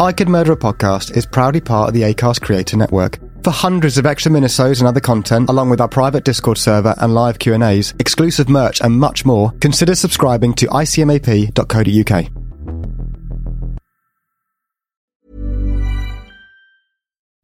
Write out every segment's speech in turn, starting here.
I Could Murder a Podcast is proudly part of the ACAST Creator Network. For hundreds of extra minisodes and other content, along with our private Discord server and live Q&As, exclusive merch and much more, consider subscribing to icmap.co.uk.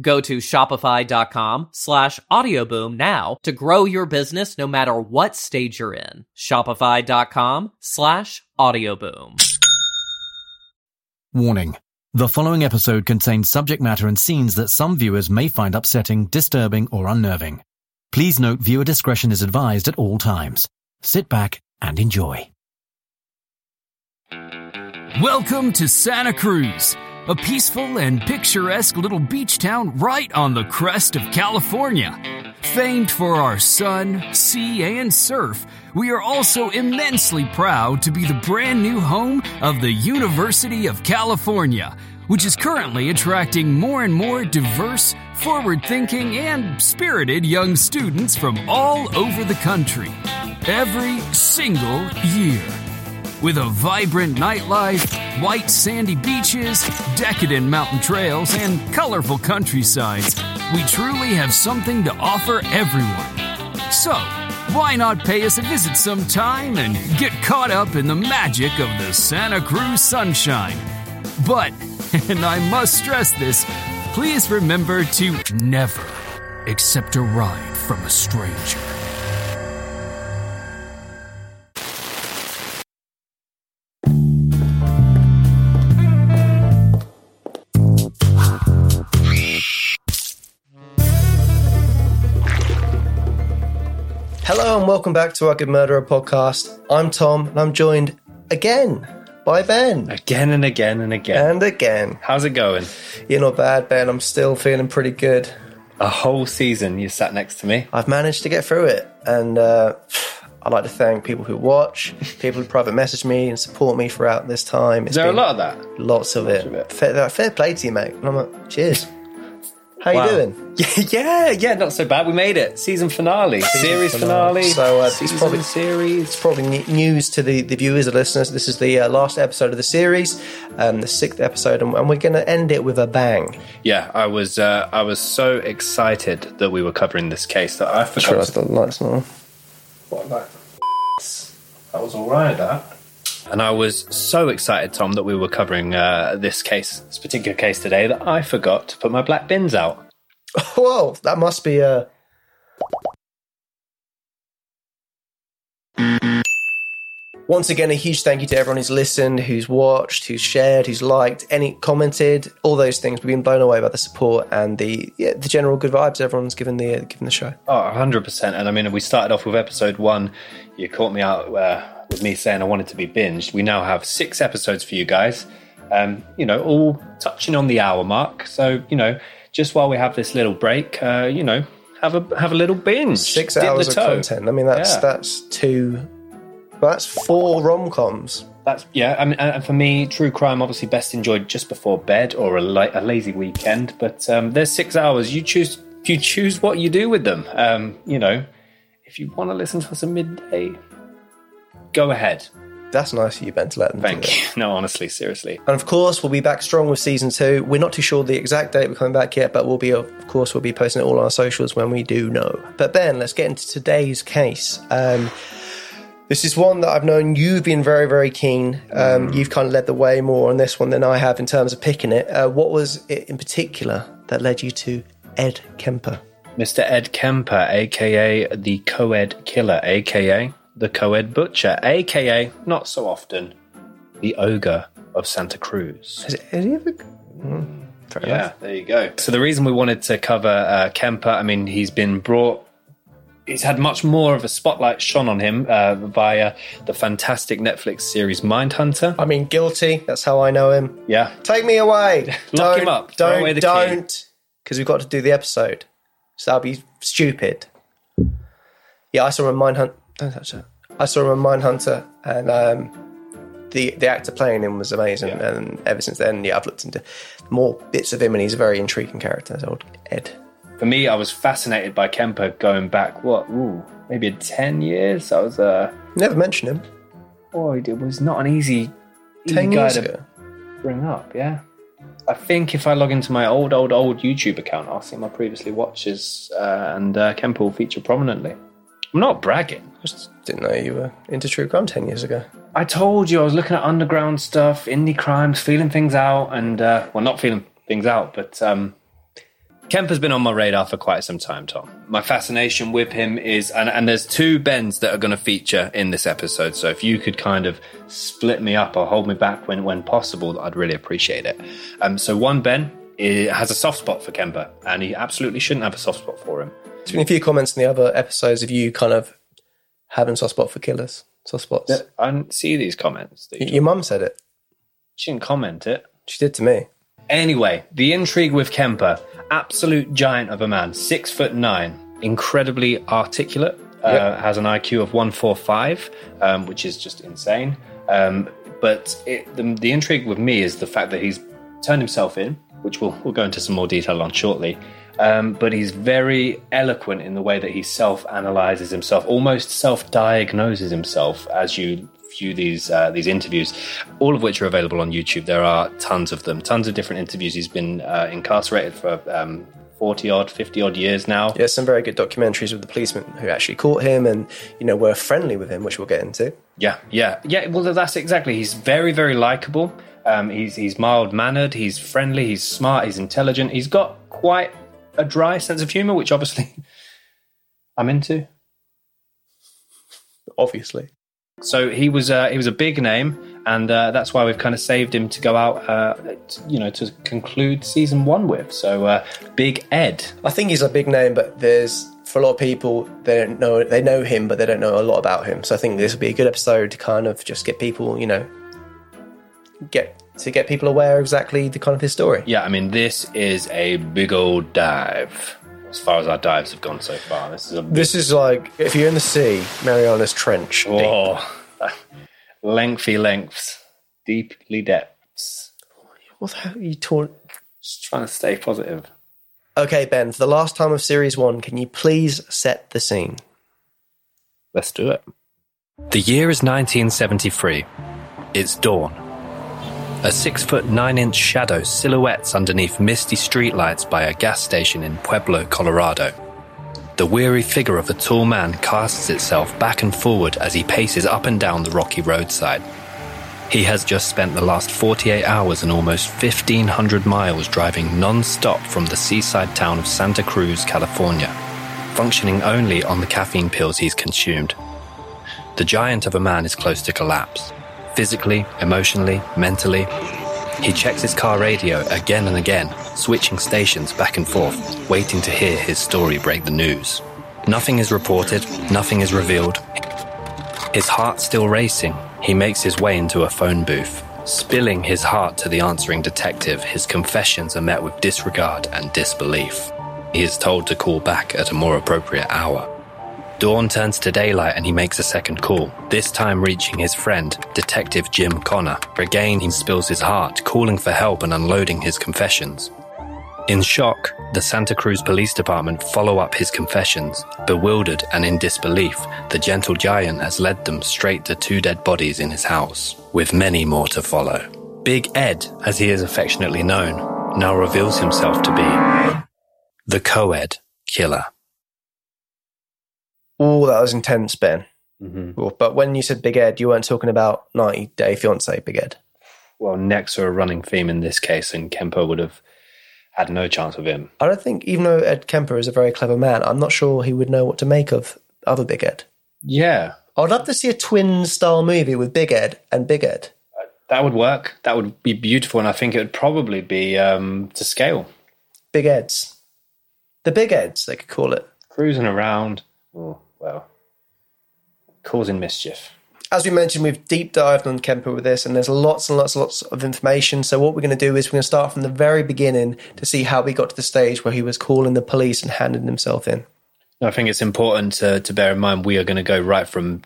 Go to shopify.com slash audioboom now to grow your business no matter what stage you're in. Shopify.com slash audioboom. Warning. The following episode contains subject matter and scenes that some viewers may find upsetting, disturbing, or unnerving. Please note viewer discretion is advised at all times. Sit back and enjoy. Welcome to Santa Cruz, a peaceful and picturesque little beach town right on the crest of California. Famed for our sun, sea, and surf, we are also immensely proud to be the brand new home of the University of California, which is currently attracting more and more diverse, forward thinking, and spirited young students from all over the country. Every single year. With a vibrant nightlife, white sandy beaches, decadent mountain trails, and colorful countrysides, we truly have something to offer everyone. So, why not pay us a visit sometime and get caught up in the magic of the Santa Cruz sunshine? But, and I must stress this, please remember to never accept a ride from a stranger. Hello and welcome back to I Could Murder a podcast. I'm Tom and I'm joined again by Ben. Again and again and again. And again. How's it going? You're not bad, Ben. I'm still feeling pretty good. A whole season you sat next to me. I've managed to get through it. And uh, I'd like to thank people who watch, people who private message me and support me throughout this time. Is there a lot of that? Lots of it. of it. Fair, fair play to you, mate. And I'm like, cheers. How Wow. you doing? Yeah, yeah, yeah, not so bad. We made it. Season finale, series finale. So, uh, it's probably- series. It's probably news to the, the viewers, the listeners. This is the uh, last episode of the series, um, the sixth episode, and, and we're going to end it with a bang. Yeah, I was uh, I was so excited that we were covering this case that I forgot. that's the lights not on. What like that was all right. That. And I was so excited, Tom, that we were covering uh, this case, this particular case today, that I forgot to put my black bins out. Whoa, that must be uh Once again, a huge thank you to everyone who's listened, who's watched, who's shared, who's liked, any commented, all those things. We've been blown away by the support and the yeah, the general good vibes everyone's given the uh, given the show. Oh, 100%. And I mean, we started off with episode one. You caught me out uh, with me saying I wanted to be binged. We now have six episodes for you guys, um, you know, all touching on the hour mark. So, you know, just while we have this little break, uh, you know, have a have a little binge. Six hours of content. I mean, that's Yeah. that's two. Well, that's four rom coms. That's yeah. I mean, and for me, true crime obviously best enjoyed just before bed or a, la- a lazy weekend. But um, there's six hours. You choose. You choose what you do with them. Um, you know, if you want to listen to us at midday, go ahead. That's nice of you, Ben, to let them. Thank you. No, honestly, seriously. And of course, we'll be back strong with season two. We're not too sure the exact date we're coming back yet, but we'll be, of course, we'll be posting it all on our socials when we do know. But Ben, let's get into today's case. Um, this is one that I've known you've been very, very keen. Um, You've kind of led the way more on this one than I have in terms of picking it. Uh, what was it in particular that led you to Ed Kemper? Mr. Ed Kemper, aka the co-ed killer, aka the co-ed butcher, aka not so often the ogre of Santa Cruz. Has, has he ever? Mm, fair Yeah, enough. there you go. So the reason we wanted to cover uh, Kemper, I mean, he's been brought. He's had much more of a spotlight shone on him uh, via the fantastic Netflix series Mindhunter. I mean, guilty. That's how I know him. Yeah, Take me away. Lock don't, him up. Don't, don't. Because we've got to do the episode. So that'll be stupid. Yeah, I saw in Mindhunter. Don't touch that. I saw him in Mindhunter, and um, the the actor playing him was amazing. Yeah. And ever since then, yeah, I've looked into more bits of him, and he's a very intriguing character. As old Ed. for me, I was fascinated by Kemper going back. What? Ooh, maybe ten years. I was. Uh, Never mentioned him. oh, it was not an easy, easy Ten guy years to ago. bring up. Yeah. I think if I log into my old, old, old YouTube account, I'll see my previously watches, uh, and uh, Kemper will feature prominently. I'm not bragging. I just didn't know you were into true crime ten years ago. I told you I was looking at underground stuff, indie crimes, feeling things out, and uh, well, not feeling things out, but um, Kemper's been on my radar for quite some time, Tom. My fascination with him is, and, and there's two Bens that are going to feature in this episode. So if you could kind of split me up or hold me back when when possible, I'd really appreciate it. Um, so one Ben eh, has a soft spot for Kemper, and he absolutely shouldn't have a soft spot for him. There's been a few comments in the other episodes of you kind of having soft spot for killers, soft spots. I didn't see these comments. Y- Your mum said it. She didn't comment it. She did to me. Anyway, the intrigue with Kemper, absolute giant of a man, six foot nine, incredibly articulate, uh, has an IQ of 145, um, which is just insane. Um, but it, the, the intrigue with me is the fact that he's turned himself in, which we'll, we'll go into some more detail on shortly. Um, but he's very eloquent in the way that he self analyzes himself, almost self diagnoses himself as you view these uh, these interviews, all of which are available on YouTube. There are tons of them, tons of different interviews. He's been uh, incarcerated for um, forty odd, fifty odd years now. Yeah, some very good documentaries with the policemen who actually caught him and, you know, were friendly with him, which we'll get into. Yeah, yeah, yeah. Well, that's exactly. He's very, very likable. Um, he's he's mild mannered. He's friendly. He's smart. He's intelligent. He's got quite a dry sense of humor, which obviously I'm into. Obviously. So he was uh, he was a big name, and uh, that's why we've kind of saved him to go out, uh, t- you know, to conclude season one with. So uh, Big Ed. I think he's a big name, but there's, for a lot of people, they don't know, they know him, but they don't know a lot about him. So I think this will be a good episode to kind of just get people, you know, get to get people aware exactly the kind of his story. Yeah, I mean this is a big old dive. As far as our dives have gone so far, this is a This is like, if you're in the sea, Mariana's Trench. oh, lengthy lengths, deeply depths. What the hell are you talking? Just trying to stay positive. Okay, Ben, for the last time of series one, can you please set the scene? Let's do it. The year is 1973. It's dawn. A six foot nine inch shadow silhouettes underneath misty streetlights by a gas station in Pueblo, Colorado. The weary figure of a tall man casts itself back and forward as he paces up and down the rocky roadside. He has just spent the last 48 hours and almost 1,500 miles driving non stop from the seaside town of Santa Cruz, California, functioning only on the caffeine pills he's consumed. The giant of a man is close to collapse. Physically, emotionally, mentally. He checks his car radio again and again, switching stations back and forth, waiting to hear his story break the news. Nothing is reported, nothing is revealed. His heart still racing, he makes his way into a phone booth. Spilling his heart to the answering detective, his confessions are met with disregard and disbelief. He is told to call back at a more appropriate hour. Dawn turns to daylight and he makes a second call, this time reaching his friend, Detective Jim Connor. Again, he spills his heart, calling for help and unloading his confessions. In shock, the Santa Cruz Police Department follow up his confessions. Bewildered and in disbelief, the gentle giant has led them straight to two dead bodies in his house, with many more to follow. Big Ed, as he is affectionately known, now reveals himself to be the co-ed killer. Oh, that was intense, Ben. Well, But when you said Big Ed, you weren't talking about 90 Day Fiance Big Ed. Well, necks are a running theme in this case, and Kemper would have had no chance of him. I don't think, even though Ed Kemper is a very clever man, I'm not sure he would know what to make of other Big Ed. Yeah, I'd love to see a twin style movie with Big Ed and Big Ed. that would work. That would be beautiful, and I think it would probably be um, to scale. Big Eds. The Big Eds, they could call it. Cruising around, oh, well, causing mischief. As we mentioned, we've deep dived on Kemper with this, and there's lots and lots and lots of information. So, what we're going to do is we're going to start from the very beginning to see how we got to the stage where he was calling the police and handing himself in. I think it's important to, to bear in mind we are going to go right from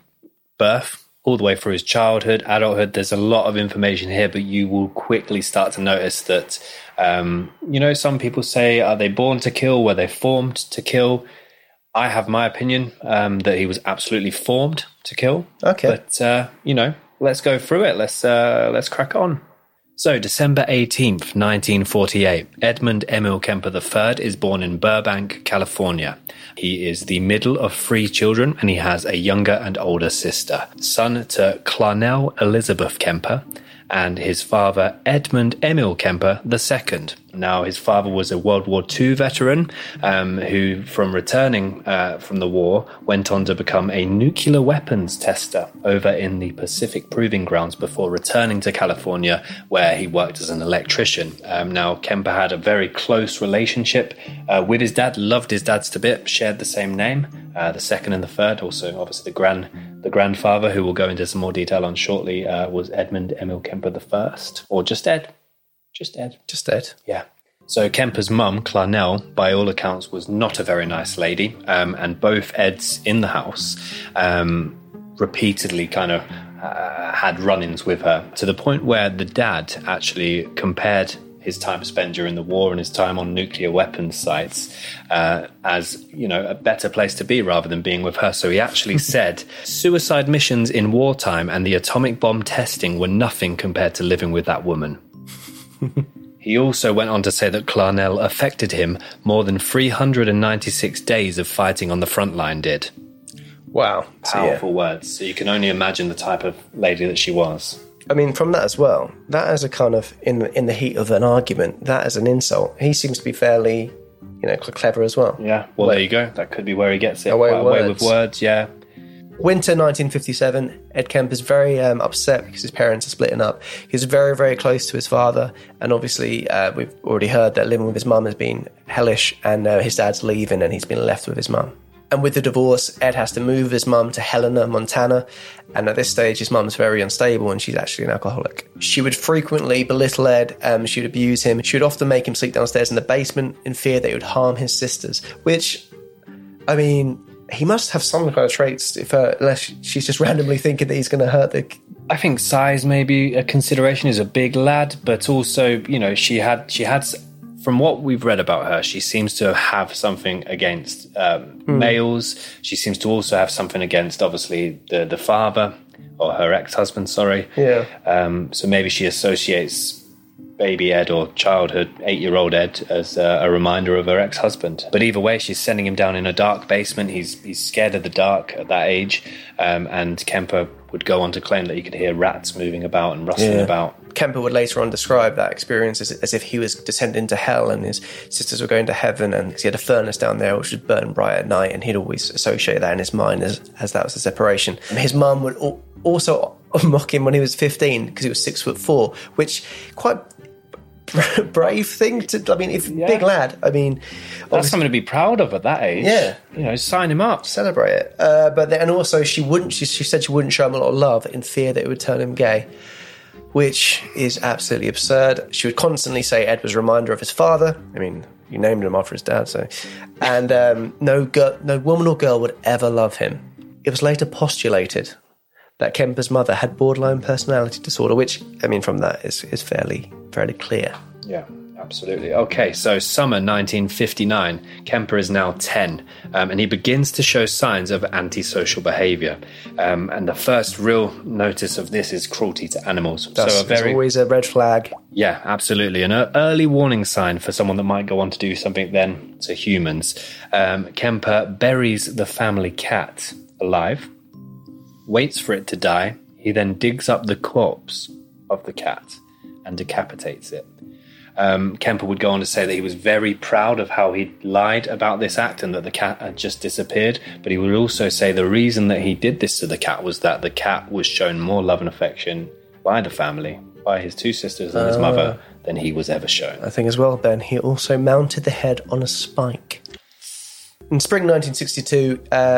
birth all the way through his childhood, adulthood. There's a lot of information here, but you will quickly start to notice that, um, you know, some people say, are they born to kill? Were they formed to kill? I have my opinion um, that he was absolutely formed to kill. Okay. But, uh, you know, let's go through it. Let's, uh, let's crack on. So, December 18th, 1948, Edmund Emil Kemper III is born in Burbank, California. He is the middle of three children and he has a younger and older sister, son to Clarnell Elizabeth Kemper and his father, Edmund Emil Kemper II. Now, his father was a World War II veteran um, who, from returning uh, from the war, went on to become a nuclear weapons tester over in the Pacific Proving Grounds before returning to California, where he worked as an electrician. Um, now, Kemper had a very close relationship uh, with his dad, loved his dads to bit, shared the same name, uh, the second and the third, also obviously the grand the grandfather, who we'll go into some more detail on shortly, uh, was Edmund Emil Kemper the first, or just Ed, just Ed. Just Ed. Yeah. So Kemper's mum, Clarnell, by all accounts, was not a very nice lady, um, and both Eds in the house um, repeatedly kind of uh, had run-ins with her to the point where the dad actually compared his time spent during the war and his time on nuclear weapons sites uh, as you know a better place to be rather than being with her. So he actually said suicide missions in wartime and the atomic bomb testing were nothing compared to living with that woman. He also went on to say that Clarnell affected him more than 396 days of fighting on the front line did. Wow. So, yeah. Powerful words. So you can only imagine the type of lady that she was. I mean, from that as well, that as a kind of in the, in the heat of an argument, that as an insult, he seems to be fairly, you know, clever as well. Yeah. Well, there you go. That could be where he gets it. Away with away with words. words. Yeah. Winter 1957, Ed Kemp is very um, upset because his parents are splitting up. He's very, very close to his father, and obviously, uh, we've already heard that living with his mum has been hellish, and uh, his dad's leaving, and he's been left with his mum. And with the divorce, Ed has to move his mum to Helena, Montana, and at this stage, his mum's very unstable, and she's actually an alcoholic. She would frequently belittle Ed, um, she would abuse him, she would often make him sleep downstairs in the basement in fear that he would harm his sisters, which I mean, he must have some kind of traits, if uh, unless she's just randomly thinking that he's going to hurt the. I think size maybe a consideration is a big lad, but also you know she had she had from what we've read about her, she seems to have something against um, males. She seems to also have something against, obviously, the the father or her ex husband. Sorry. Yeah. Um, so maybe she associates baby Ed or childhood eight year old Ed as uh, a reminder of her ex husband. But either way, she's sending him down in a dark basement. He's he's scared of the dark at that age, um, and Kemper would go on to claim that he could hear rats moving about and rustling Yeah. about. Kemper would later on describe that experience as, as if he was descending to hell and his sisters were going to heaven, and he had a furnace down there which would burn bright at night, and he'd always associate that in his mind as, as that was the separation. His mum would al- also mock him when he was 15 because he was six foot four, which quite brave thing to. I mean, if big lad, I mean, That's something to be proud of at that age. Yeah. You know, sign him up. celebrate it. Uh, but then, and also she wouldn't. She, she said she wouldn't show him a lot of love in fear that it would turn him gay, which is absolutely absurd. She would constantly say Ed was a reminder of his father. I mean, you named him after his dad, so. And um, no girl, no woman or girl would ever love him. It was later postulated that Kemper's mother had borderline personality disorder, which I mean, from that is is fairly fairly clear. Yeah, absolutely. Okay, so summer 1959, Kemper is now 10, um, and he begins to show signs of antisocial behaviour. Um, and the first real notice of this is cruelty to animals. That's so a very always a red flag. yeah, absolutely. An early warning sign for someone that might go on to do something then to humans. Um, Kemper buries the family cat alive, waits for it to die. He then digs up the corpse of the cat and decapitates it. Um, Kemper would go on to say that he was very proud of how he lied about this act and that the cat had just disappeared. But he would also say the reason that he did this to the cat was that the cat was shown more love and affection by the family, by his two sisters and his mother, than he was ever shown. I think as well, Ben, he also mounted the head on a spike. In spring 1962,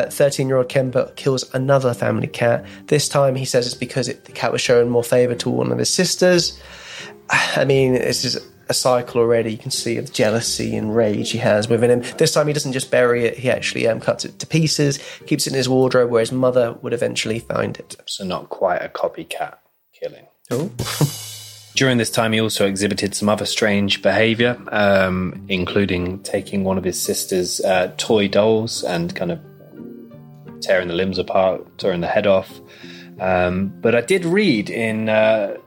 13 year old Kemper kills another family cat. This time he says it's because it, the cat was showing more favour to one of his sisters. I mean, this is a cycle already. You can see of jealousy and rage he has within him. This time he doesn't just bury it, he actually um, cuts it to pieces, keeps it in his wardrobe where his mother would eventually find it. So, not quite a copycat killing. Oh. During this time, he also exhibited some other strange behaviour, um, including taking one of his sister's uh, toy dolls and kind of tearing the limbs apart, tearing the head off. Um, but I did read in uh,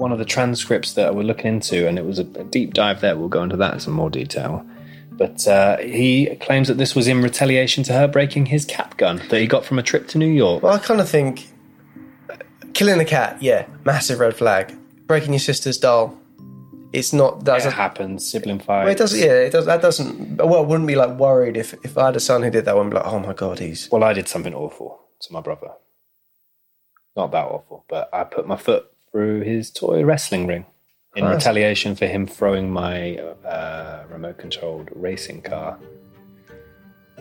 one of the transcripts that we're looking into, and it was a, a deep dive there. We'll go into that in some more detail. But uh, he claims that this was in retaliation to her breaking his cap gun that he got from a trip to New York. Well, I kind of think killing the cat, yeah, massive red flag. Breaking your sister's doll, it's not. That's It happens, sibling fight. Well, it doesn't. Yeah, it does. That doesn't. Well, I wouldn't be like worried if if I had a son who did that. I wouldn't be like, oh my god, he's. Well, I did something awful to my brother. Not that awful, but I put my foot through his toy wrestling ring in Christ. retaliation for him throwing my uh, remote controlled racing car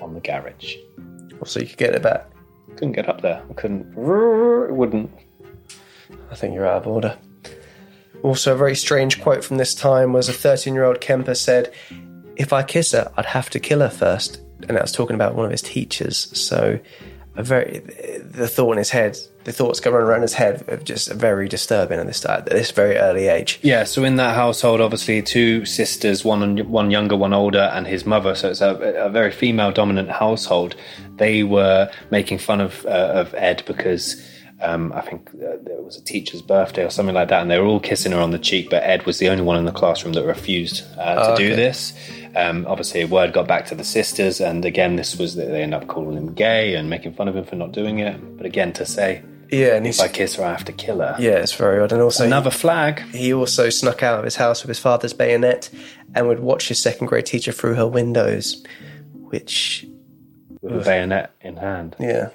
on the garage. So you could get it back. Couldn't get up there. I couldn't. It wouldn't. I think you're out of order. Also, a very strange quote from this time was a 13 year old Kemper said, If I kiss her, I'd have to kill her first. And that was talking about one of his teachers. So, a very the thought in his head, the thoughts going around his head are just very disturbing at this, at this very early age. Yeah, so in that household, obviously, two sisters, one one younger, one older, and his mother. So it's a, a very female dominant household. They were making fun of uh, of Ed because um, I think uh, there was a teacher's birthday or something like that, and they were all kissing her on the cheek. But Ed was the only one in the classroom that refused uh, to Oh, do this. Um, obviously, word got back to the sisters, and again, this was that they end up calling him gay and making fun of him for not doing it. But again, to say Yeah, and he's. if I kiss her, I have to kill her. yeah, it's very odd. And also, Another flag. He also snuck out of his house with his father's bayonet and would watch his second grade teacher through her windows, which, with a bayonet in hand. yeah.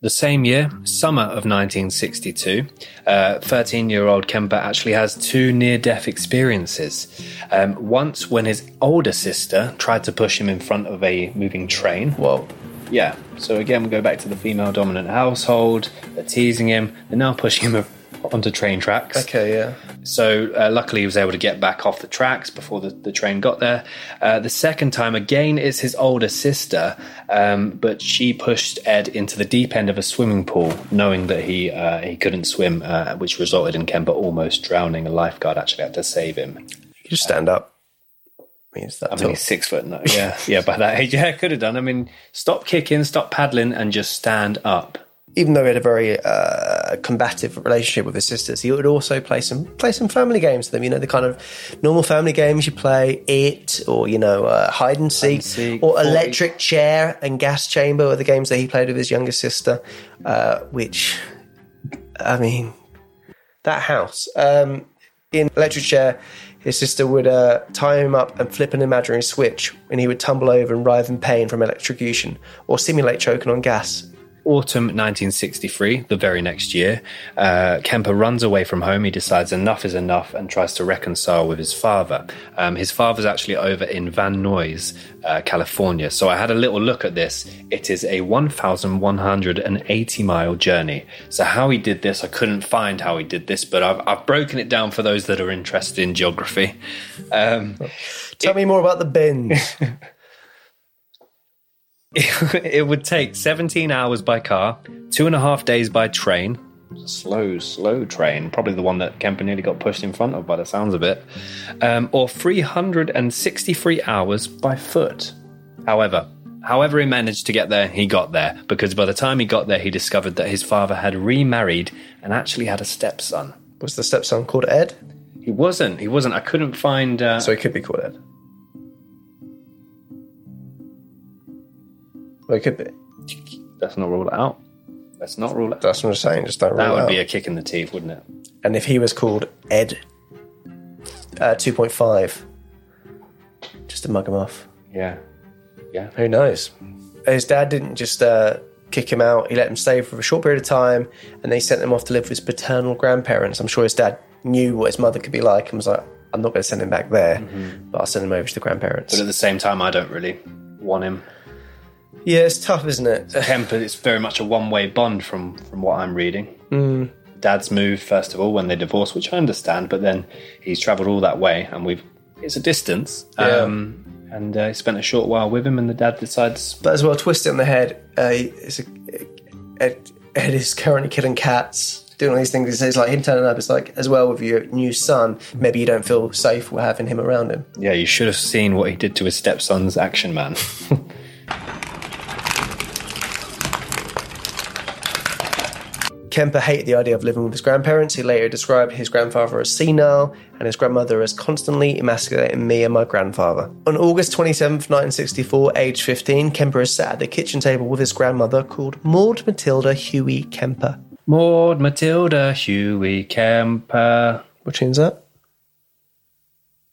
The same year, summer of 1962, 13 year old Kemper actually has two near death experiences. Um, once, when his older sister tried to push him in front of a moving train. Whoa. Yeah, so again, we go back to the female dominant household. They're teasing him, they're now pushing him onto train tracks. Okay, yeah. So uh, luckily, he was able to get back off the tracks before the, the train got there. Uh, the second time, again, it's his older sister, um, but she pushed Ed into the deep end of a swimming pool, knowing that he uh, he couldn't swim, uh, which resulted in Kemper almost drowning. A lifeguard actually had to save him. You just stand up. I mean, it's that I mean, tall. he's six foot. No, yeah, yeah. By that age, yeah, could have done. I mean, stop kicking, stop paddling, and just stand up. Even though he had a very uh, combative relationship with his sisters, he would also play some play some family games with them. You know, the kind of normal family games you play, it or you know, uh, hide and seek, seek, or 40. electric chair and gas chamber were the games that he played with his younger sister. Uh, which, I mean, that house um, in electric chair. His sister would uh, tie him up and flip an imaginary switch, and he would tumble over and writhe in pain from electrocution, or simulate choking on gas. Autumn 1963, the very next year, uh, Kemper runs away from home. He decides enough is enough and tries to reconcile with his father. Um, his father's actually over in Van Nuys, uh, California. So I had a little look at this. It is a 1,180 mile journey. So, how he did this, I couldn't find how he did this, but I've, I've broken it down for those that are interested in geography. Um, Tell me more about the bins. it would take 17 hours by car, two and a half days by train. Slow, slow train. Probably the one that Kemper nearly got pushed in front of by the sounds of it. Um, or 363 hours by foot. However, however he managed to get there, he got there. Because by the time he got there, he discovered that his father had remarried and actually had a stepson. Was the stepson called Ed? He wasn't. He wasn't. I couldn't find. Uh, So he could be called Ed. Well, he could be. let's not rule it out. Let's not rule it. Out. That's what I'm saying. Just don't rule That it would out. be a kick in the teeth, wouldn't it? and if he was called Ed uh, 2.5, just to mug him off. Yeah. Yeah. Who knows? His dad didn't just uh, kick him out. He let him stay for a short period of time, and they sent him off to live with his paternal grandparents. I'm sure his dad knew what his mother could be like and was like, I'm not going to send him back there, but I'll send him over to the grandparents. But at the same time, I don't really want him. Yeah, it's tough, isn't it? Kemper, it's very much a one-way bond from from what I'm reading. Mm. Dad's moved first of all when they divorced, which I understand, but then he's travelled all that way, and we've it's a distance. Yeah. Um, and uh, he spent a short while with him, and the dad decides But as well, twist it on the head. Uh, it's a, Ed, Ed is currently killing cats, doing all these things. It's like him turning up. It's like, as well with your new son, maybe you don't feel safe with having him around him. Yeah, you should have seen what he did to his stepson's action man. Kemper hated the idea of living with his grandparents. He later described his grandfather as senile and his grandmother as constantly emasculating me and my grandfather. On August 27th, 1964, age 15, Kemper is sat at the kitchen table with his grandmother called Maud Matilda Huey Kemper. Maud, Matilda, Huey, Kemper. What tune's that?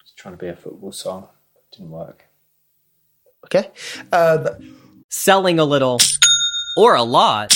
Just trying to be a football song. Didn't work. Okay. Um, Selling a little or a lot.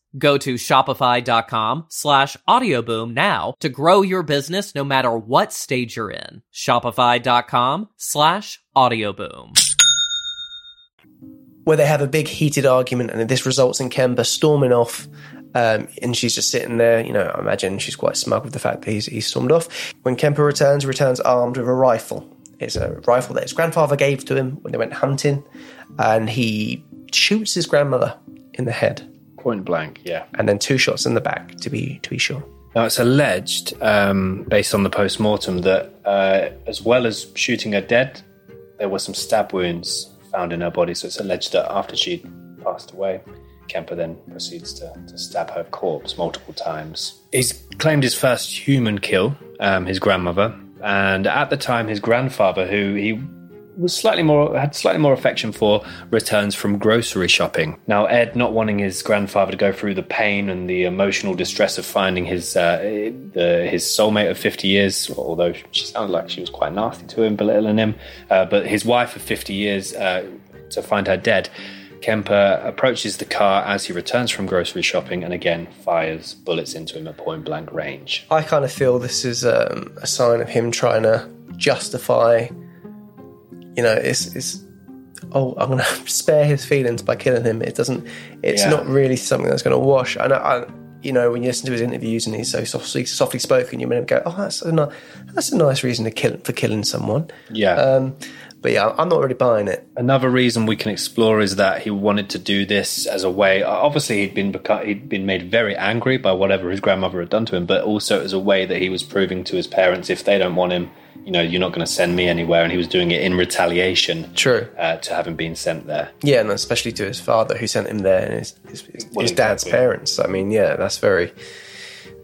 Go to shopify.com slash audioboom now to grow your business no matter what stage you're in. Shopify.com slash audioboom. where they have a big heated argument, and this results in Kemper storming off. Um, and she's just sitting there, you know. I imagine she's quite smug with the fact that he's, he's stormed off. When Kemper returns, returns armed with a rifle. It's a rifle that his grandfather gave to him when they went hunting, and he shoots his grandmother in the head, Point blank, yeah. and then two shots in the back to be to be sure. Now, it's alleged, um, based on the post mortem, that uh, as well as shooting her dead, there were some stab wounds found in her body. So it's alleged that after she'd passed away, Kemper then proceeds to, to stab her corpse multiple times. He's claimed his first human kill, um, his grandmother, and at the time, his grandfather, who he was slightly more had slightly more affection for returns from grocery shopping. Now Ed, not wanting his grandfather to go through the pain and the emotional distress of finding his uh, the, his soulmate of fifty years, although she sounded like she was quite nasty to him, belittling him, uh, but his wife of fifty years uh, to find her dead. Kemper approaches the car as he returns from grocery shopping and again fires bullets into him at point blank range. I kind of feel this is um, a sign of him trying to justify, you know, it's, it's oh, I'm going to spare his feelings by killing him. It doesn't, it's Yeah. not really something that's going to wash. And I, I, you know, when you listen to his interviews and he's so softly, softly spoken, you may go, oh, that's a, ni- that's a nice reason to kill for killing someone. Yeah. Um, but yeah, I'm not really buying it. Another reason we can explore is that he wanted to do this as a way. Obviously, he'd been he'd been made very angry by whatever his grandmother had done to him, but also as a way that he was proving to his parents, if they don't want him, you know, you're not going to send me anywhere, and he was doing it in retaliation. True. Uh, to having been sent there. Yeah, and especially to his father who sent him there and his, his, his, Well, his dad's exactly. parents. I mean, yeah, that's very,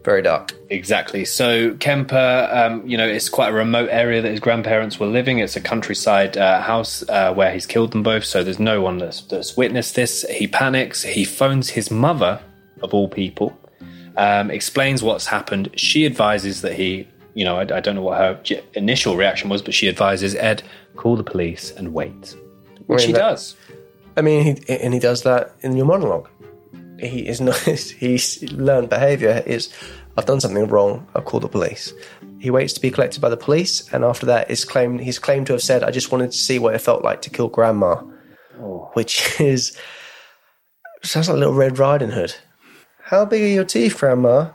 very dark. Exactly. So Kemper, um, you know, it's quite a remote area that his grandparents were living. It's a countryside uh, house uh, where he's killed them both. So there's no one that's, that's witnessed this. He panics. He phones his mother, of all people, um, explains what's happened. She advises that he, you know, I, I don't know what her j- initial reaction was, but she advises Ed call the police and wait, which I mean, he that- does. I mean, he, and he does that in your monologue. He is not. He's learned behaviour is, I've done something wrong. I'll call the police. He waits to be collected by the police, and after that, is claimed. He's claimed to have said, "I just wanted to see what it felt like to kill grandma," which is sounds like a Little Red Riding Hood. How big are your teeth, grandma?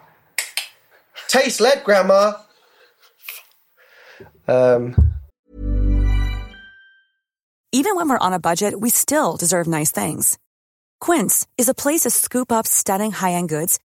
Taste lead, grandma. Um, Even when we're on a budget, we still deserve nice things. Quince is a place to scoop up stunning high-end goods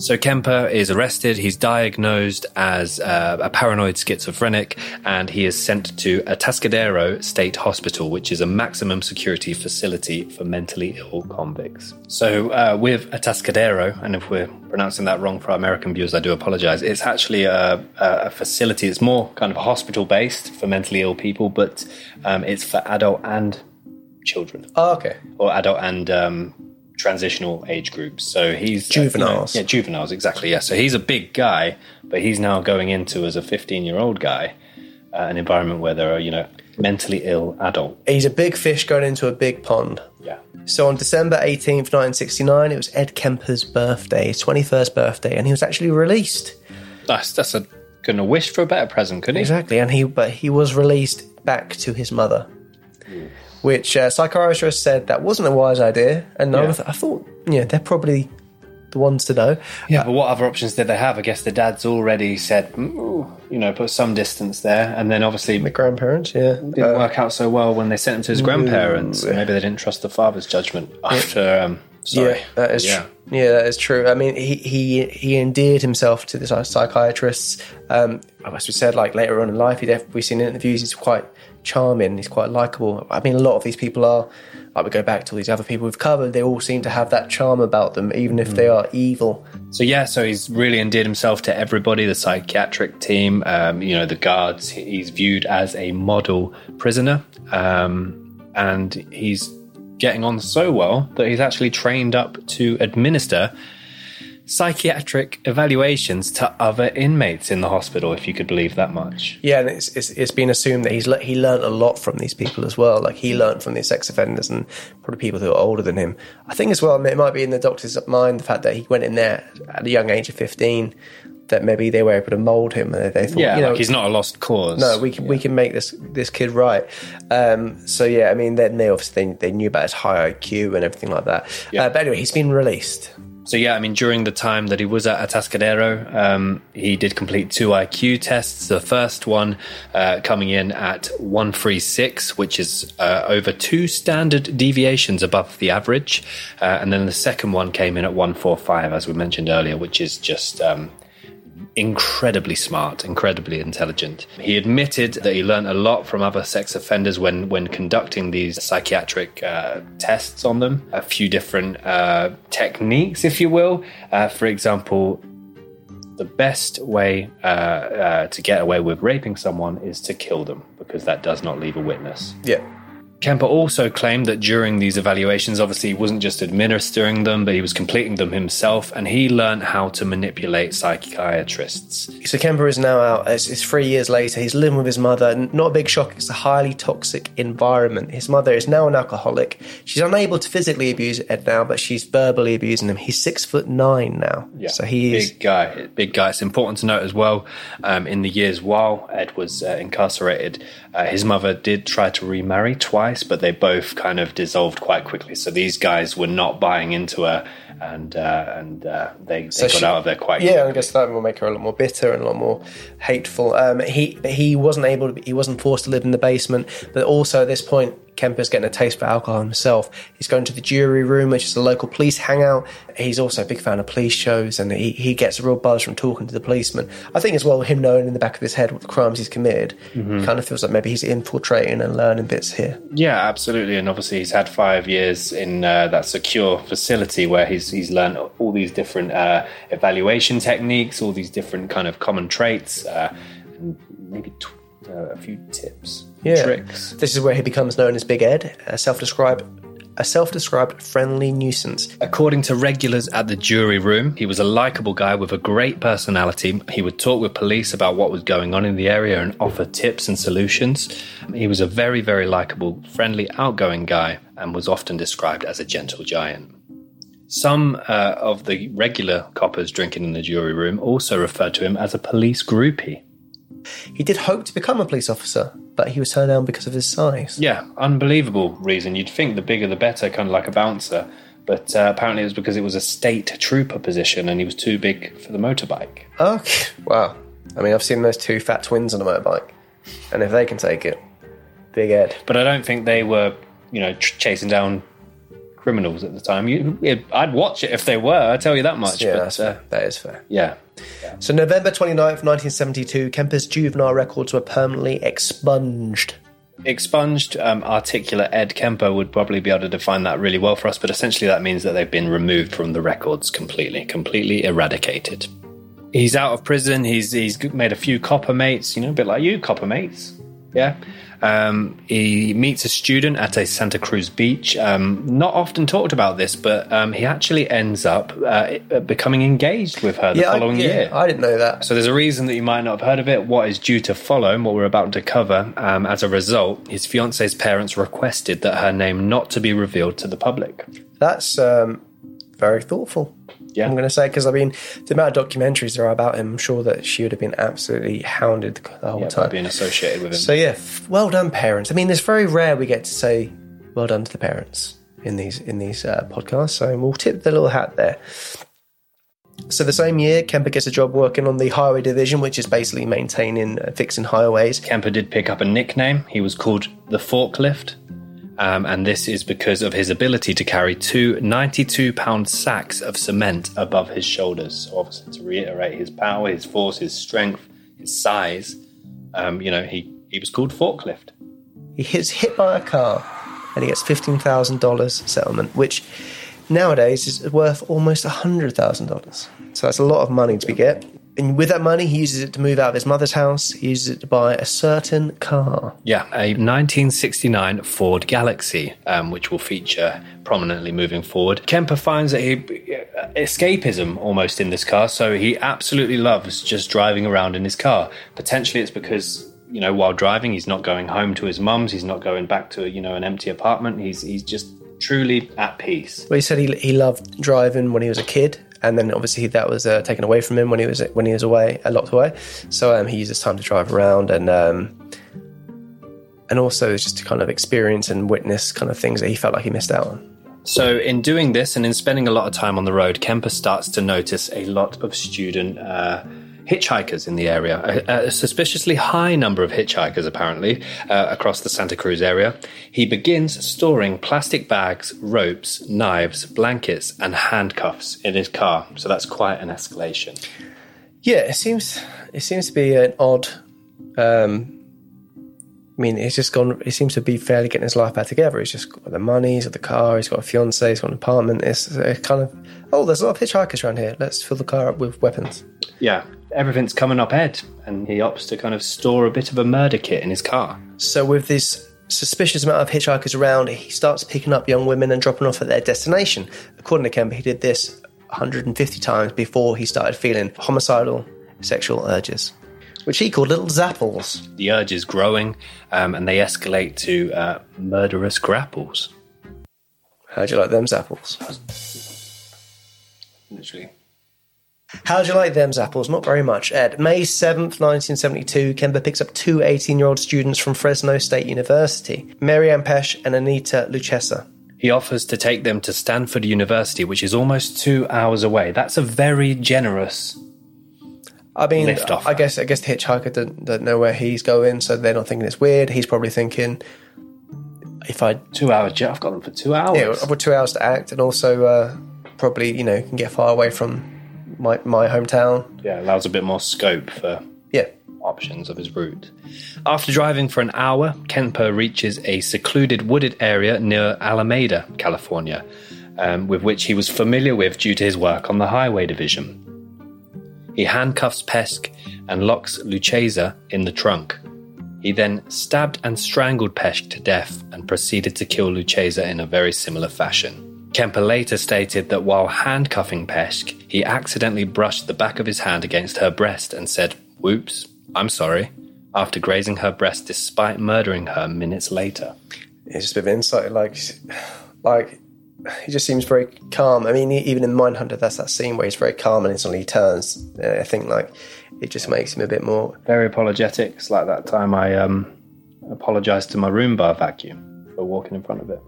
So Kemper is arrested. He's diagnosed as uh, a paranoid schizophrenic, and he is sent to Atascadero State Hospital, which is a maximum security facility for mentally ill convicts. So uh, with Atascadero, and if we're pronouncing that wrong for our American viewers, I do apologize. It's actually a, a a facility. It's more kind of a hospital based for mentally ill people, but um, it's for adult and children oh, okay. or adult and um, transitional age groups. So he's uh, you know, Juveniles. yeah, juveniles, exactly. Yeah. So he's a big guy, but he's now going into as a 15 year old guy uh, an environment where there are you know mentally ill adult. He's a big fish going into a big pond. Yeah. So on December 18th, 1969, it was Ed Kemper's birthday, his 21st birthday, and he was actually released. That's that's a couldn't have wished for a better present, could he? Exactly, and he but he was released back to his mother, which uh, psychiatrists said that wasn't a wise idea. And I Yeah. was- I thought, yeah, they're probably the ones to know. Yeah, but what other options did they have? I guess the dad's already said, "Mm, you know, put some distance there, and then obviously The grandparents, yeah, didn't Uh, work out so well when they sent him to his grandparents. Maybe they didn't trust the father's judgment after. Um, sorry. Yeah, that is Yeah. tr- yeah, that is true. I mean, he he he endeared himself to the psychiatrists. Um, as we said, like later on in life, he def- we've seen interviews. He's quite charming. He's quite likable. I mean, a lot of these people are. Like we go back to all these other people we've covered, they all seem to have that charm about them, even if Mm. they are evil. So yeah, so he's really endeared himself to everybody, the psychiatric team, um, you know, the guards. He's viewed as a model prisoner, um, and he's getting on so well that he's actually trained up to administer psychiatric evaluations to other inmates in the hospital, if you could believe that much. Yeah, and it's, it's, it's been assumed that he's le- he learned a lot from these people as well. Like he learned from these sex offenders and probably people who are older than him. I think as well, it might be in the doctor's mind the fact that he went in there at a young age of fifteen. That maybe they were able to mold him. and They thought, Yeah, you know, like he's not a lost cause. no, we can we can make this this kid right. Um, so yeah, I mean, then they obviously they, they knew about his high IQ and everything like that. Yeah. Uh, but anyway, he's been released. So yeah, I mean, during the time that he was at Atascadero, um, he did complete two IQ tests. The first one uh, coming in at 136, which is uh, over two standard deviations above the average, uh, and then the second one came in at 145, as we mentioned earlier, which is just um, incredibly smart, incredibly intelligent. He admitted that he learned a lot from other sex offenders when when conducting these psychiatric uh, tests on them. A few different uh, techniques, if you will. Uh, for example, the best way uh, uh, to get away with raping someone is to kill them because that does not leave a witness. Yeah. Kemper also claimed that during these evaluations, obviously, he wasn't just administering them, but he was completing them himself, and he learned how to manipulate psychiatrists. So Kemper is now out. It's, it's three years later. He's living with his mother. Not a big shock. It's a highly toxic environment. His mother is now an alcoholic. She's unable to physically abuse Ed now, but she's verbally abusing him. He's six foot nine now. Yeah, So he is. big guy. Big guy. It's important to note as well. Um, in the years while Ed was uh, incarcerated, uh, his mother did try to remarry twice, but they both kind of dissolved quite quickly. So these guys were not buying into her, and uh, and uh, they, they So got she- out of there quite. Yeah, I guess that will make her a lot more bitter and a lot more hateful. Um, he he wasn't able to. He wasn't forced to live in the basement, but also at this point, Kemper's getting a taste for alcohol himself. He's going to the jury room, which is a local police hangout. He's also a big fan of police shows, and he, he gets a real buzz from talking to the policeman. I think as well, him knowing in the back of his head what the crimes he's committed, Mhm. kind of feels like maybe he's infiltrating and learning bits here. Yeah, absolutely, and obviously he's had five years in uh, that secure facility where he's he's learned all these different uh, evaluation techniques, all these different kind of common traits, uh, and maybe uh, a few tips, Yeah. tricks. This is where he becomes known as Big Ed, a self-described a self-described friendly nuisance. According to regulars at the jury room, he was a likable guy with a great personality. He would talk with police about what was going on in the area and offer tips and solutions. He was a very, very likable, friendly, outgoing guy and was often described as a gentle giant. Some uh, of the regular coppers drinking in the jury room also referred to him as a police groupie. He did hope to become a police officer, but he was turned down because of his size. Yeah, unbelievable reason. You'd think the bigger the better, kind of like a bouncer. But uh, apparently it was because it was a state trooper position and he was too big for the motorbike. Okay. Wow. I mean, I've seen those two fat twins on a motorbike, and if they can take it, Big Ed. But I don't think they were, you know, tr- chasing down criminals at the time. You, it, I'd watch it if they were. I tell you that much. Yeah, but, that's fair. That is fair. Yeah. So, November 29th, 1972, Kemper's juvenile records were permanently expunged. Expunged, um, articulate Ed Kemper would probably be able to define that really well for us, but essentially that means that they've been removed from the records completely, completely eradicated. He's out of prison. He's he's made a few copper mates, you know, a bit like you, copper mates. Yeah. Um, he meets a student at a Santa Cruz beach. Um, not often talked about this, but um, he actually ends up uh, becoming engaged with her the yeah, following I, yeah, year. I didn't know that. So there's a reason that you might not have heard of it. What is due to follow, and what we're about to cover. Um, as a result, his fiance's parents requested that her name not to be revealed to the public. That's um, very thoughtful. Yeah. I'm going to say because I mean the amount of documentaries there are about him. I'm sure that she would have been absolutely hounded the whole Yeah, time. being associated with him. So yeah, well done, parents. I mean, it's very rare we get to say well done to the parents in these in these uh, podcasts. So we'll tip the little hat there. So the same year, Kemper gets a job working on the highway division, which is basically maintaining, uh, fixing highways. Kemper did pick up a nickname. He was called the Forklift. Um, and this is because of his ability to carry two 92 pound sacks of cement above his shoulders. So, obviously, to reiterate his power, his force, his strength, his size, um, you know, he, he was called Forklift. He gets hit by a car, and he gets fifteen thousand dollars settlement, which nowadays is worth almost hundred thousand dollars. So that's a lot of money to be get. And with that money, he uses it to move out of his mother's house. He uses it to buy a certain car. Yeah, a 1969 Ford Galaxie, um, which will feature prominently moving forward. Kemper finds that he escapism almost in this car, so he absolutely loves just driving around in his car. Potentially, it's because you know while driving, he's not going home to his mum's, he's not going back to you know an empty apartment. He's he's just truly at peace. Well, he said he, he loved driving when he was a kid, and then obviously that was uh, taken away from him when he was when he was away, uh, locked away. So um, he used his time to drive around and. Um, and also just to kind of experience and witness kind of things that he felt like he missed out on. So, in doing this and in spending a lot of time on the road, Kemper starts to notice a lot of student uh, hitchhikers in the area. A, a, suspiciously high number of hitchhikers, apparently, uh, across the Santa Cruz area. He begins storing plastic bags, ropes, knives, blankets, and handcuffs in his car. So, that's quite an escalation. Yeah, it seems it seems to be an odd. Um, I mean, he's just gone. He seems to be fairly getting his life back together. He's just got the money, he's got the car, he's got a fiance, he's got an apartment. It's, it's kind of oh, there's a lot of hitchhikers around here. Let's fill the car up with weapons. Yeah, everything's coming up Ed, and he opts to kind of store a bit of a murder kit in his car. So with this suspicious amount of hitchhikers around, he starts picking up young women and dropping off at their destination. According to Kemper, he did this 150 times before he started feeling homicidal sexual urges which he called little zapples. The urge is growing, um, and they escalate to uh, murderous grapples. How'd you like them zapples? Literally. How'd you like them zapples? Not very much, Ed. May 7th, 1972, Kemper picks up two 18 year old students from Fresno State University, Mary Ann Pesce and Anita Luchessa. He offers to take them to Stanford University, which is almost two hours away. That's a very generous I mean, I guess I guess the hitchhiker doesn't, doesn't know where he's going, so they're not thinking it's weird. He's probably thinking, if I two hours, I've got them for two hours. Yeah, I've got two hours to act, and also uh, probably you know can get far away from my my hometown. Yeah, allows a bit more scope for yeah options of his route. After driving for an hour, Kemper reaches a secluded wooded area near Alameda, California, um, with which he was familiar with due to his work on the Highway Division. He handcuffs Pesce and locks Luchessa in the trunk. He then stabbed and strangled Pesce to death and proceeded to kill Luchessa in a very similar fashion. Kemper later stated that while handcuffing Pesce, he accidentally brushed the back of his hand against her breast and said, Whoops, I'm sorry, after grazing her breast despite murdering her minutes later. It's just a bit of insight, like, like he just seems very calm. I mean, even in Mindhunter, that's that scene where he's very calm and instantly he turns. I think like it just makes him a bit more very apologetic. It's like that time I um, apologized to my Roomba vacuum for walking in front of it.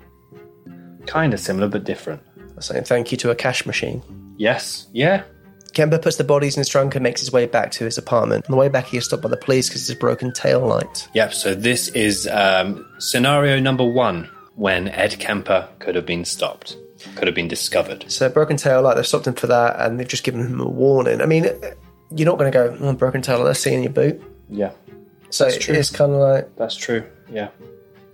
Kind of similar but different. Saying thank you to a cash machine. Yes. Yeah. Kemper puts the bodies in his trunk and makes his way back to his apartment. On the way back, he is stopped by the police because his broken tail light. Yep. So this is um, scenario number one when Ed Kemper could have been stopped, could have been discovered. So broken tail light, they've stopped him for that, and they've just given him a warning. I mean, you're not going to go, oh, broken tail light, let's see in your boot. Yeah. So it's kind of like that's true. Yeah.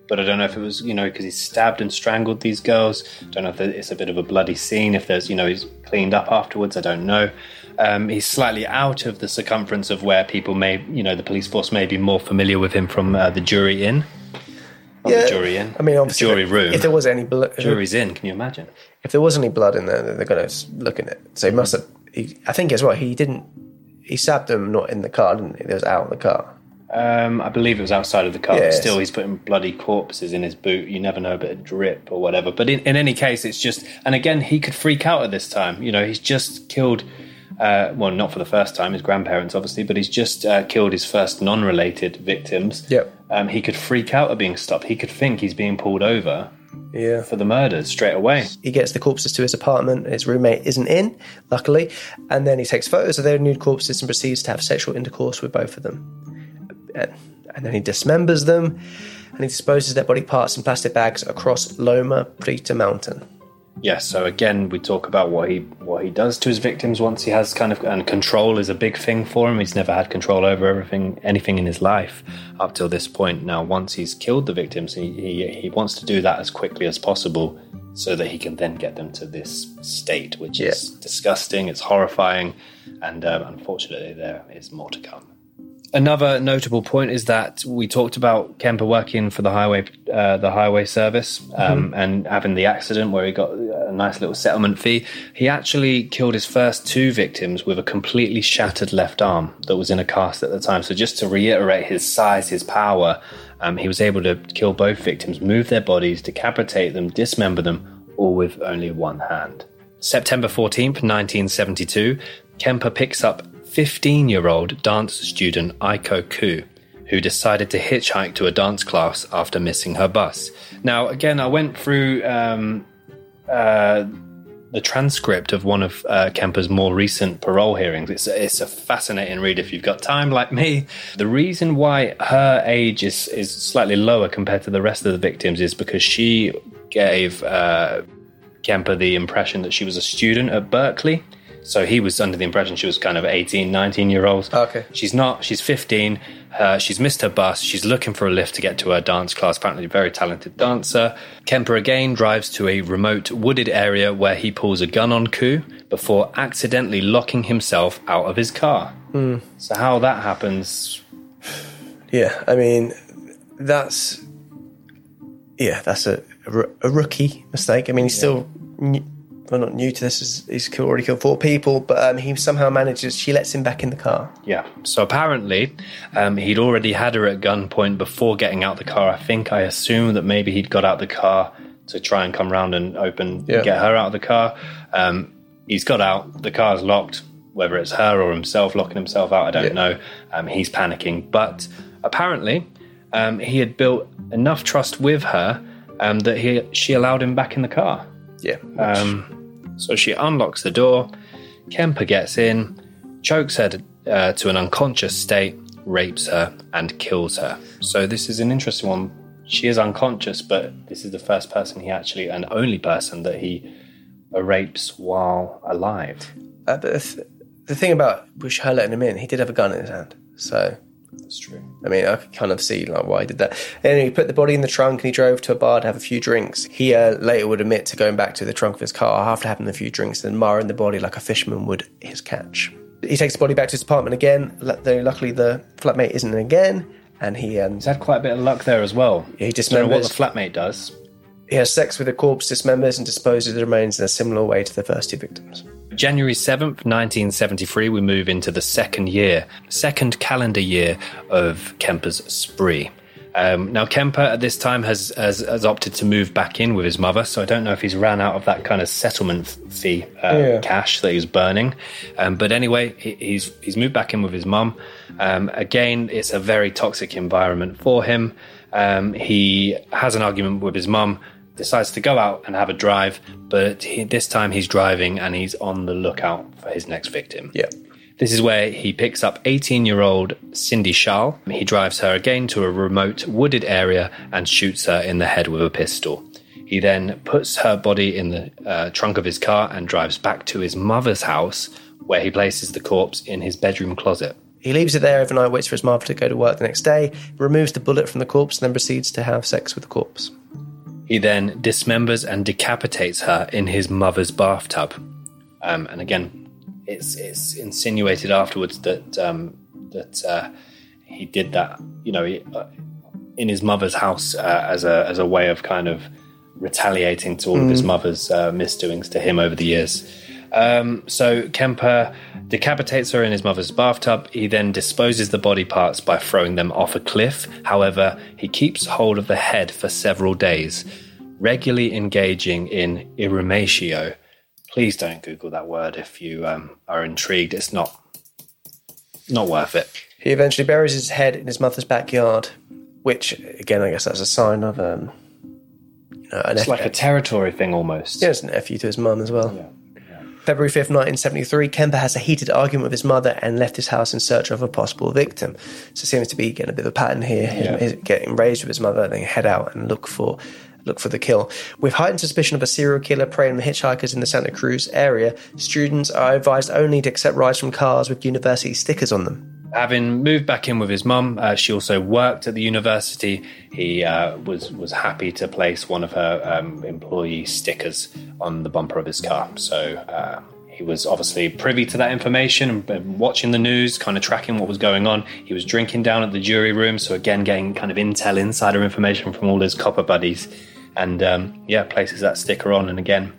But I don't know if it was, you know, because he stabbed and strangled these girls. Don't know if it's a bit of a bloody scene. If there's, you know, he's cleaned up afterwards. I don't know. Um, he's slightly out of the circumference of where people may, you know, the police force may be more familiar with him from uh, the jury in yeah, the jury in. I mean, obviously, the jury room. If there was any blood, jury's in. Can you imagine? If there was any blood in there, they're going to look in it. So he must have. He, I think as well. He didn't. He stabbed them not in the car, didn't he? It was out in the car. Um, I believe it was outside of the car. Yes. Still, he's putting bloody corpses in his boot. You never know, a bit of drip or whatever. But in, in any case, it's just. And again, he could freak out at this time. You know, he's just killed. Uh, well, not for the first time, his grandparents, obviously, but he's just uh, killed his first non related victims. Yep um, he could freak out at being stopped. He could think he's being pulled over yeah. for the murders straight away. He gets the corpses to his apartment. His roommate isn't in, luckily, and then he takes photos of their nude corpses and proceeds to have sexual intercourse with both of them. And then he dismembers them and he disposes their body parts in plastic bags across Loma Prieta Mountain. Yes, so again, we talk about what he what he does to his victims once he has kind of and control is a big thing for him. He's never had control over everything, anything in his life up till this point. Now, once he's killed the victims, he he, he wants to do that as quickly as possible so that he can then get them to this state, which is disgusting, it's horrifying, and um, unfortunately, there is more to come. Another notable point is that we talked about Kemper working for the highway, uh, the highway service, um, and having the accident where he got a nice little settlement fee. He actually killed his first two victims with a completely shattered left arm that was in a cast at the time. So just to reiterate his size, his power, um, he was able to kill both victims, move their bodies, decapitate them, dismember them, all with only one hand. September 14th, 1972, Kemper picks up 15 year old dance student Aiko Koo, who decided to hitchhike to a dance class after missing her bus. Now, again, I went through um, uh, the transcript of one of uh, Kemper's more recent parole hearings. It's, it's a fascinating read if you've got time, like me. The reason why her age is, is slightly lower compared to the rest of the victims is because she gave uh, Kemper the impression that she was a student at Berkeley. So he was under the impression she was kind of 18, 19 year old. Okay. She's not. She's 15. Uh, she's missed her bus. She's looking for a lift to get to her dance class. Apparently, a very talented dancer. Kemper again drives to a remote wooded area where he pulls a gun on Koo before accidentally locking himself out of his car. So, how that happens, Yeah, I mean, that's yeah, that's a, a, rookie mistake. I mean, he's still new, well, not new to this. He's, already killed four people, but um, he somehow manages. She lets him back in the car. Yeah. So apparently, um, he'd already had her at gunpoint before getting out the car. I think I assume that maybe he'd got out the car to try and come round and open, Yeah. get her out of the car. Um, he's got out. The car's locked. Whether it's her or himself locking himself out, I don't Yeah. know. Um, he's panicking, but apparently, um, he had built enough trust with her um, that he she allowed him back in the car. Yeah, Um, so she unlocks the door. Kemper gets in, chokes her uh, to an unconscious state, rapes her, and kills her. So this is an interesting one. She is unconscious, but this is the first person he actually, and only person that he rapes while alive. uh, but the, th- the thing about her letting him in, he did have a gun in his hand. So That's true. I mean, I could kind of see like why he did that. Anyway, he put the body in the trunk and he drove to a bar to have a few drinks. He uh, later would admit to going back to the trunk of his car after having a few drinks and marring the body like a fisherman would his catch. He takes the body back to his apartment again. Luckily, the flatmate isn't in again, and he um, He's had quite a bit of luck there as well. He Don't know what the flatmate does. he has sex with the corpse, dismembers, and disposes of the remains in a similar way to the first two victims. January 7th, 1973, we move into the second year, second calendar year of Kemper's spree. Um, now, Kemper at this time has, has, has opted to move back in with his mother, so I don't know if he's ran out of that kind of settlement fee uh, Yeah. cash that he's burning. Um, but anyway, he, he's, he's moved back in with his mum. Um, again, it's a very toxic environment for him. Um, he has an argument with his mum, decides to go out and have a drive, but he, this time he's driving and he's on the lookout for his next victim. Yeah. This is where he picks up 18 year old Cindy Schall. He drives her again to a remote wooded area and shoots her in the head with a pistol. He then puts her body in the uh, trunk of his car and drives back to his mother's house, where he places the corpse in his bedroom closet. He leaves it there overnight, waits for his mother to go to work the next day, removes the bullet from the corpse, and then proceeds to have sex with the corpse. He then dismembers and decapitates her in his mother's bathtub. Um, and again, it's it's insinuated afterwards that um, that uh, he did that, you know, he, uh, in his mother's house uh, as a as a way of kind of retaliating to all of his mother's uh, misdoings to him over the years. Um, so Kemper decapitates her in his mother's bathtub. He then disposes the body parts by throwing them off a cliff. However, he keeps hold of the head for several days, regularly engaging in irrumatio. Please don't Google that word if you um, are intrigued. It's not not worth it. He eventually buries his head in his mother's backyard, which, again, I guess that's a sign of um, you know, an It's F- like a territory thing almost. yeah, it's an FU to his mum as well. February 5th, 1973, Kemper has a heated argument with his mother and left his house in search of a possible victim. So it seems to be getting a bit of a pattern here. Yeah. He's getting raised with his mother, then head out and look for look for the kill. With heightened suspicion of a serial killer preying on hitchhikers in the Santa Cruz area, students are advised only to accept rides from cars with university stickers on them. Having moved back in with his mum, uh, she also worked at the university. He uh, was was happy to place one of her um, employee stickers on the bumper of his car. So uh, he was obviously privy to that information and watching the news, kind of tracking what was going on. He was drinking down at the jury room, so again getting kind of intel, insider information from all his copper buddies, and um, yeah, places that sticker on. And again,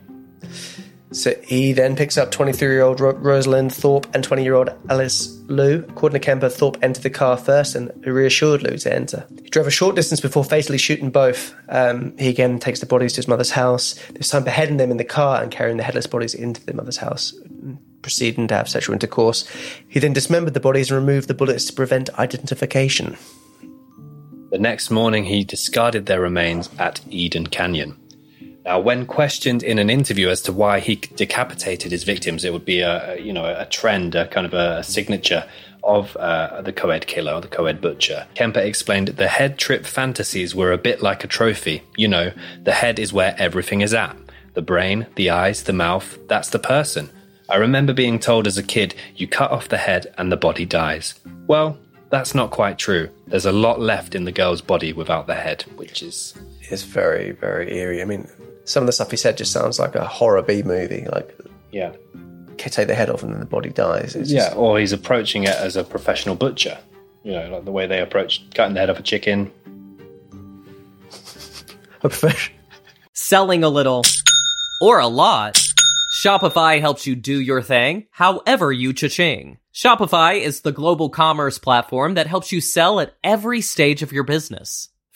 So he then picks up 23 year old Rosalind Thorpe and 20 year old Alice Liu. According to Kemper, Thorpe entered the car first and reassured Liu to enter. He drove a short distance before fatally shooting both. Um, he again takes the bodies to his mother's house, this time beheading them in the car and carrying the headless bodies into their mother's house, proceeding to have sexual intercourse. He then dismembered the bodies and removed the bullets to prevent identification. The next morning, he discarded their remains at Eden Canyon. Now, when questioned in an interview as to why he decapitated his victims, it would be a, you know a trend, a kind of a, signature of uh, the co-ed killer or the co-ed butcher. Kemper explained the head trip fantasies were a bit like a trophy. You know, the head is where everything is at. The brain, the eyes, the mouth, that's the person. I remember being told as a kid, you cut off the head and the body dies. Well, that's not quite true. There's a lot left in the girl's body without the head, which is It's very, very eerie. I mean, some of the stuff he said just sounds like a horror B movie. Like, yeah, take the head off and then the body dies. It's yeah. just- Or he's approaching it as a professional butcher. You know, like the way they approach cutting the head off a chicken. a profession. selling a little or a lot, Shopify helps you do your thing however you cha-ching. Shopify is the global commerce platform that helps you sell at every stage of your business.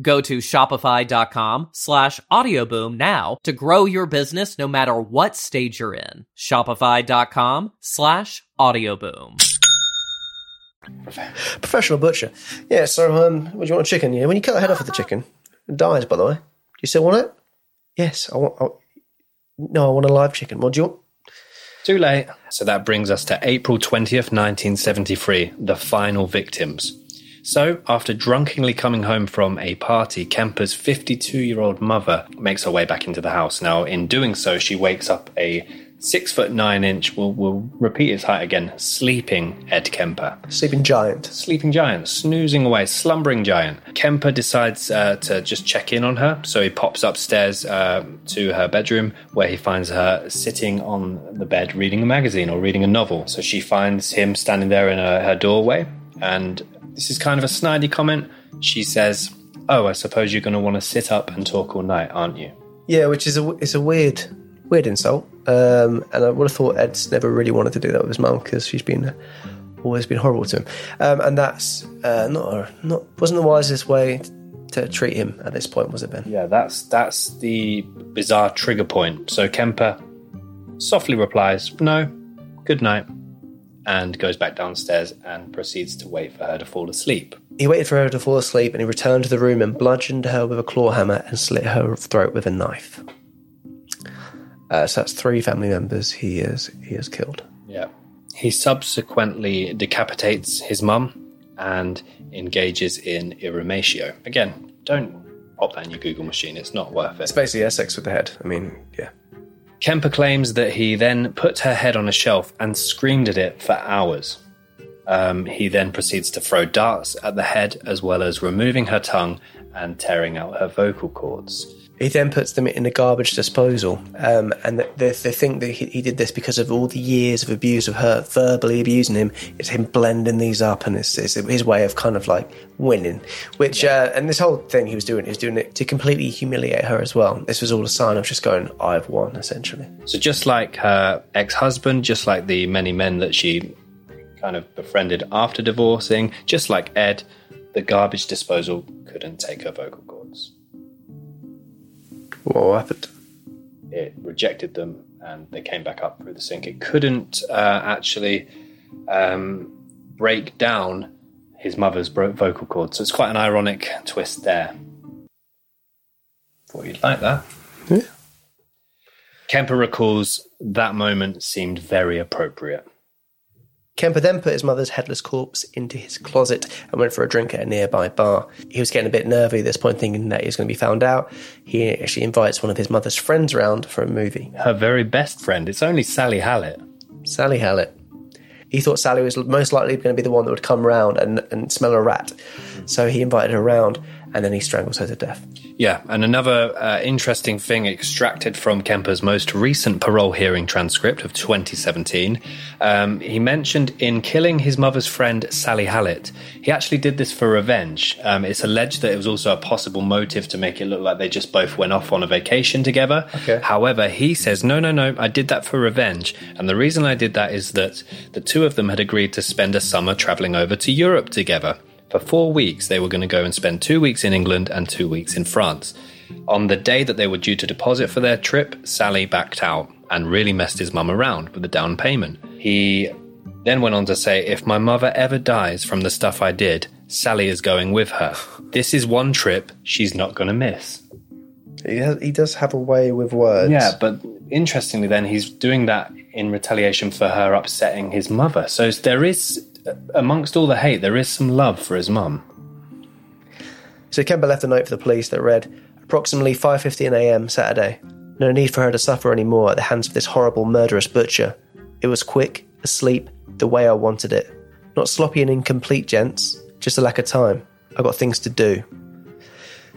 Go to shopify.com slash audioboom now to grow your business no matter what stage you're in. Shopify.com slash audioboom. Professional butcher. Yeah, so um, what do you want a chicken? Yeah, when you cut the head off of the chicken, it dies, by the way. Do you still want it? Yes, I want. I, no, I want a live chicken. What do you want? Too late. So that brings us to April 20th, 1973, the final victims. So, after drunkenly coming home from a party, Kemper's 52 year old mother makes her way back into the house. Now, in doing so, she wakes up a six foot nine inch, we'll, we'll repeat his height again, sleeping Ed Kemper. Sleeping giant. Sleeping giant, snoozing away, slumbering giant. Kemper decides uh, to just check in on her, so he pops upstairs uh, to her bedroom where he finds her sitting on the bed reading a magazine or reading a novel. So she finds him standing there in her, her doorway, and this is kind of a snidey comment. She says, "Oh, I suppose you're going to want to sit up and talk all night, aren't you?" Yeah, which is a it's a weird weird insult. Um, and I would have thought Ed's never really wanted to do that with his mum because she's been always been horrible to him. Um, and that's uh, not not wasn't the wisest way to treat him at this point, was it, Ben? Yeah, that's that's the bizarre trigger point. So Kemper softly replies, "No, good night," and goes back downstairs and proceeds to wait for her to fall asleep. He waited for her to fall asleep and he returned to the room and bludgeoned her with a claw hammer and slit her throat with a knife. Uh, so that's three family members he is he has killed. Yeah. He subsequently decapitates his mum and engages in irrumatio. Again, don't pop that in your Google machine. It's not worth it. It's it. basically Essex with the head. I mean, yeah. Kemper claims that he then put her head on a shelf and screamed at it for hours. Um, he then proceeds to throw darts at the head as well as removing her tongue and tearing out her vocal cords. He then puts them in a garbage disposal, um, and they, they think that he, he did this because of all the years of abuse of her, verbally abusing him. It's him blending these up, and it's, it's his way of kind of like winning. Which, uh, and this whole thing he was doing, he was doing it to completely humiliate her as well. This was all a sign of just going, "I've won," essentially. So just like her ex-husband, just like the many men that she kind of befriended after divorcing, just like Ed, the garbage disposal couldn't take her vocal cords. What happened? It rejected them and they came back up through the sink. It couldn't uh, actually um, break down his mother's vocal cords. So it's quite an ironic twist there. Thought you'd like that. Yeah. Kemper recalls that moment seemed very appropriate. Kemper then put his mother's headless corpse into his closet and went for a drink at a nearby bar. He was getting a bit nervy at this point, thinking that he was going to be found out. He actually invites one of his mother's friends around for a movie. Her very best friend. It's only Sally Hallett. Sally Hallett. He thought Sally was most likely going to be the one that would come round and, and smell a rat. So he invited her round and then he strangles her to death. Yeah, and another uh, interesting thing extracted from Kemper's most recent parole hearing transcript of 2017. Um, he mentioned in killing his mother's friend Sally Hallett, he actually did this for revenge. Um, it's alleged that it was also a possible motive to make it look like they just both went off on a vacation together. Okay. However, he says, no, no, no, I did that for revenge. And the reason I did that is that the two of them had agreed to spend a summer traveling over to Europe together. For four weeks, they were going to go and spend two weeks in England and two weeks in France. On the day that they were due to deposit for their trip, Sally backed out and really messed his mum around with the down payment. He then went on to say, If my mother ever dies from the stuff I did, Sally is going with her. This is one trip she's not going to miss. He, has, he does have a way with words. Yeah, but interestingly, then he's doing that in retaliation for her upsetting his mother. So there is, Uh, amongst all the hate, there is some love for his mum. So Kemper left a note for the police that read, approximately 5.15am Saturday. No need for her to suffer any more at the hands of this horrible murderous butcher. It was quick, asleep, the way I wanted it. Not sloppy and incomplete, gents. Just a lack of time. I got things to do.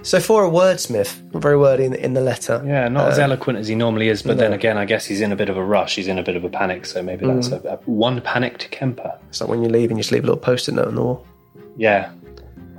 So for a wordsmith, not very wordy in, in the letter. Yeah, not as uh, eloquent as he normally is, but then again, I guess he's in a bit of a rush. He's in a bit of a panic, so maybe that's a, a one panicked Kemper. It's like when you leave and you just leave a little post-it note on the wall. Yeah.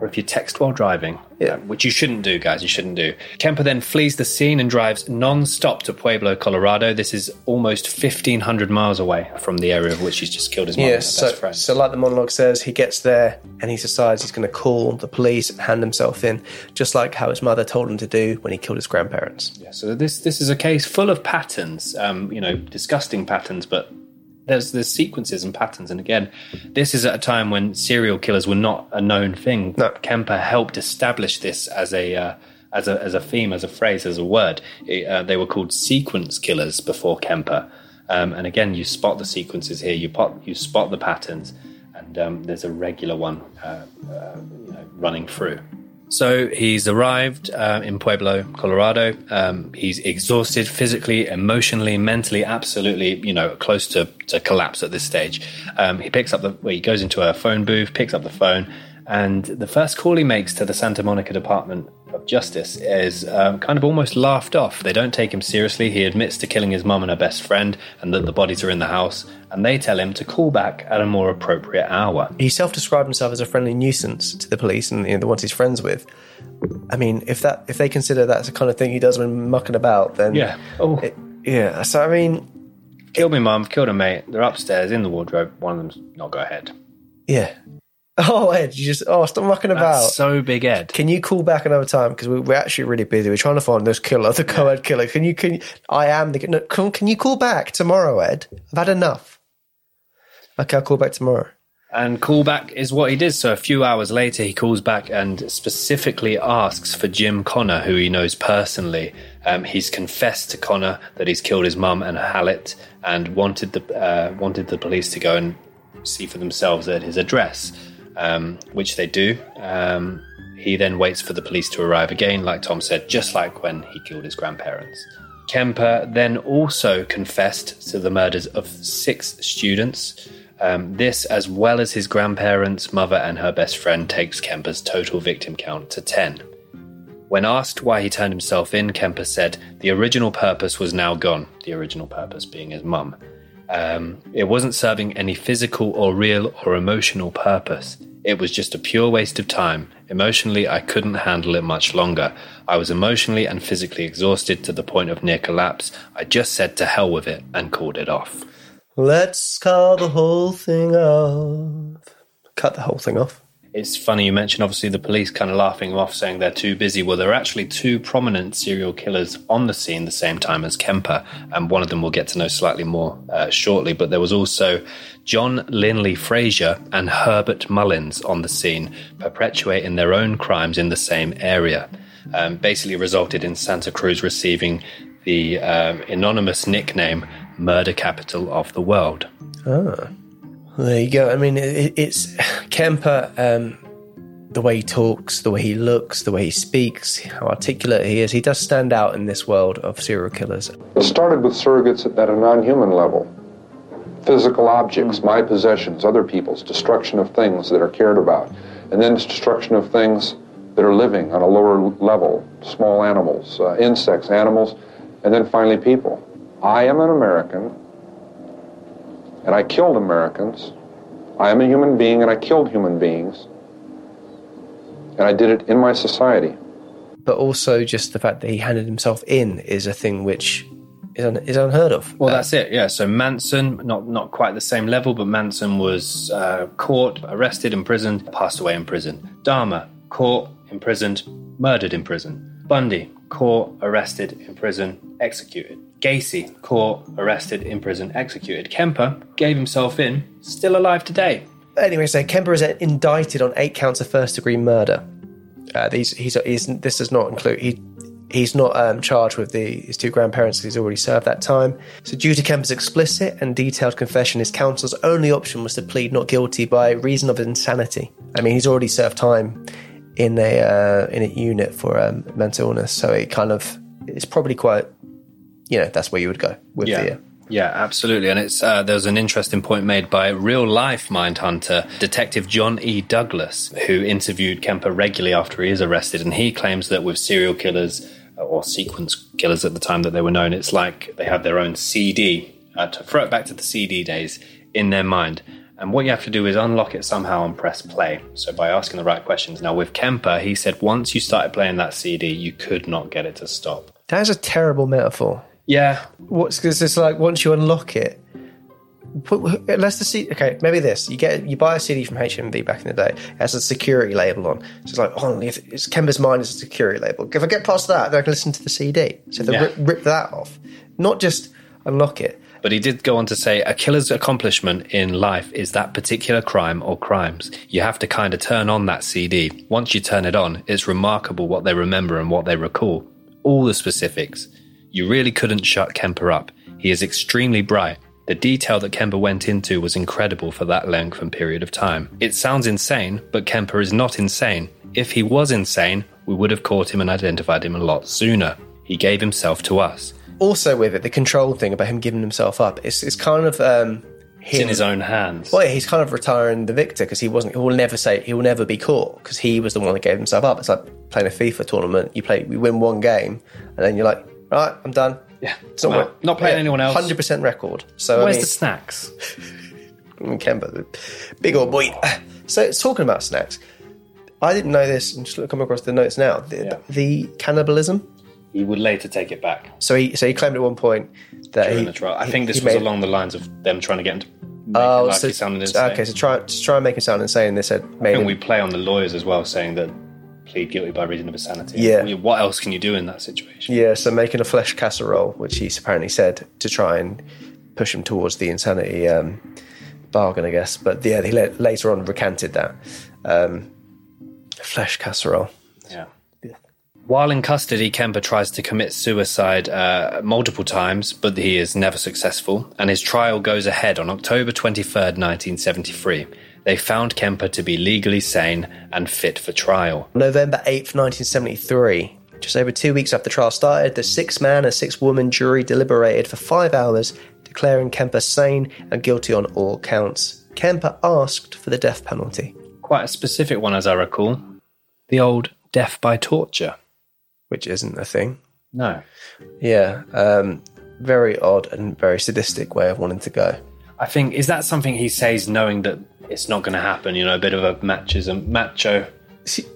Or if you text while driving, Yeah. uh, which you shouldn't do, guys, you shouldn't do. Kemper then flees the scene and drives non stop to Pueblo, Colorado. This is almost 1,500 miles away from the area of which he's just killed his mom Yeah, best so, friend. so like the monologue says, he gets there and he decides he's going to call the police and hand himself in, just like how his mother told him to do when he killed his grandparents. Yeah, so this this is a case full of patterns, um, you know, disgusting patterns, but there's there's sequences and patterns. And again, this is at a time when serial killers were not a known thing. No. Kemper helped establish this as a uh, as a as a theme, as a phrase, as a word. It, uh, they were called sequence killers before Kemper. Um, and again, you spot the sequences here. You pot, you spot the patterns, and um, there's a regular one uh, uh, you know, running through. So he's arrived um, in Pueblo, Colorado. Um, he's exhausted physically, emotionally, mentally, absolutely, you know, close to, to collapse at this stage. Um, he picks up the, well, he goes into a phone booth, picks up the phone, and the first call he makes to the Santa Monica Department of Justice is um, kind of almost laughed off. They don't take him seriously. He admits to killing his mum and her best friend, and that the bodies are in the house. And they tell him to call back at a more appropriate hour. He self-described himself as a friendly nuisance to the police and you know, the ones he's friends with. I mean, if that if they consider that's the kind of thing he does when mucking about, then Yeah. Oh. it- yeah. So I mean, Killed my mum, killed a mate. They're upstairs in the wardrobe. One of them's not go ahead. yeah. Oh, Ed, you just oh stop mucking about. That's so big, Ed. Can you call back another time because we, we're actually really busy. We're trying to find this killer, the co-ed killer. Can you? Can I am the. No, can, can you call back tomorrow, Ed? I've had enough. Okay, I'll call back tomorrow. And callback is what he did. So a few hours later, he calls back and specifically asks for Jim Connor, who he knows personally. Um, he's confessed to Connor that he's killed his mum and Hallett, and wanted the uh, wanted the police to go and see for themselves at his address, um, which they do. Um, he then waits for the police to arrive again, like Tom said, just like when he killed his grandparents. Kemper then also confessed to the murders of six students. Um, this, as well as his grandparents, mother, and her best friend, takes Kemper's total victim count to 10. When asked why he turned himself in, Kemper said the original purpose was now gone, the original purpose being his mum. Um, it wasn't serving any physical or real or emotional purpose. It was just a pure waste of time. Emotionally, I couldn't handle it much longer. I was emotionally and physically exhausted to the point of near collapse. I just said to hell with it and called it off. Let's call the whole thing off. Cut the whole thing off. It's funny you mentioned obviously the police kind of laughing off, saying they're too busy. Well, there are actually two prominent serial killers on the scene the same time as Kemper, and one of them we'll get to know slightly more uh, shortly. But there was also John Linley Frazier and Herbert Mullins on the scene, perpetuating their own crimes in the same area. Um, basically, resulted in Santa Cruz receiving the um, anonymous nickname "Murder Capital of the World." Ah. There you go. I mean, it, it's Kemper. Um, the way he talks, the way he looks, the way he speaks, how articulate he is. He does stand out in this world of serial killers. It started with surrogates at a non-human level. Physical objects, my possessions, other people's, destruction of things that are cared about, and then destruction of things that are living on a lower level, small animals, uh, insects, animals, and then finally people. I am an American and I killed Americans. I am a human being and I killed human beings. And I did it in my society. But also, just the fact that he handed himself in is a thing which is, un- is unheard of. Well, that's it. Yeah. So Manson, not not quite the same level, but Manson was uh, caught, arrested, imprisoned, passed away in prison. Dahmer, caught, imprisoned, murdered in prison. Bundy, caught, arrested, in prison, executed. Gacy, caught, arrested, in prison, executed. Kemper gave himself in, still alive today. Anyway, so Kemper is indicted on eight counts of first degree murder. Uh, these, he's, he's, this does not include. He, he's not um, charged with the, his two grandparents he's already served that time. So, due to Kemper's explicit and detailed confession, his counsel's only option was to plead not guilty by reason of insanity. I mean, he's already served time in a uh, in a unit for um, mental illness, so it kind of it's probably quite, you know, that's where you would go with Yeah. the. Yeah, absolutely. And it's uh, there was an interesting point made by real life mind hunter detective John E. Douglas, who interviewed Kemper regularly after he is arrested, and he claims that with serial killers uh, or sequence killers at the time that they were known, it's like they have their own CD uh, to throw it back to the CD days in their mind. And what you have to do is unlock it somehow and press play. So by asking the right questions. Now with Kemper, he said once you started playing that CD, you could not get it to stop. that is a terrible metaphor. Yeah, What's because it's like once you unlock it, unless the CD. Okay, maybe this. You get you buy a CD from HMV back in the day. It has a security label on. So it's like, oh, if it's Kemper's mind is a security label. If I get past that, then I can listen to the CD. So they Yeah. rip, rip that off, not just unlock it. But he did go on to say a killer's accomplishment in life is that particular crime or crimes. You have to kind of turn on that CD. Once you turn it on, it's remarkable what they remember and what they recall. All the specifics. You really couldn't shut Kemper up. He is extremely bright. The detail that Kemper went into was incredible for that length and period of time. It sounds insane, but Kemper is not insane. If he was insane, we would have caught him and identified him a lot sooner. He gave himself to us. Also, with it, the control thing about him giving himself up. It's it's kind of um, It's in his own hands. Well, yeah, he's kind of retiring the victor because he wasn't. He will never say he will never be caught because he was the one that gave himself up. It's like playing a FIFA tournament. You play, you win one game, and then you're like, right, I'm done. Yeah, it's not, I'm what- out. Not playing anyone else. Hundred percent record. So Where's I mean, the snacks? Mm, Kemper, the big old boy. So it's talking about snacks. I didn't know this. I'm just come across the notes now. The, Yeah. the cannibalism. He would later take it back So he so he claimed at one point that during he, the trial. I think this was made- along the lines of them trying to get him to Oh, so, he sounded so- insane. okay. So try to try and make him sound insane. They said I think him, we play on the lawyers as well, saying that plead guilty by reason of insanity. Yeah. I mean, what else can you do in that situation? Yeah, so making a flesh casserole, which he's apparently said to try and push him towards the insanity um, bargain, I guess. But yeah, he la- later on recanted that. Um, flesh casserole. Yeah. While in custody, Kemper tries to commit suicide uh, multiple times, but he is never successful, and his trial goes ahead on October 23rd, 1973. They found Kemper to be legally sane and fit for trial. November 8th, 1973. Just over two weeks after the trial started, the six man and six woman jury deliberated for five hours, declaring Kemper sane and guilty on all counts. Kemper asked for the death penalty. Quite a specific one, as I recall. The old death by torture. which isn't a thing. No. Yeah, um, very odd and very sadistic way of wanting to go. I think is that something he says knowing that it's not going to happen. You know, a bit of a machism, macho.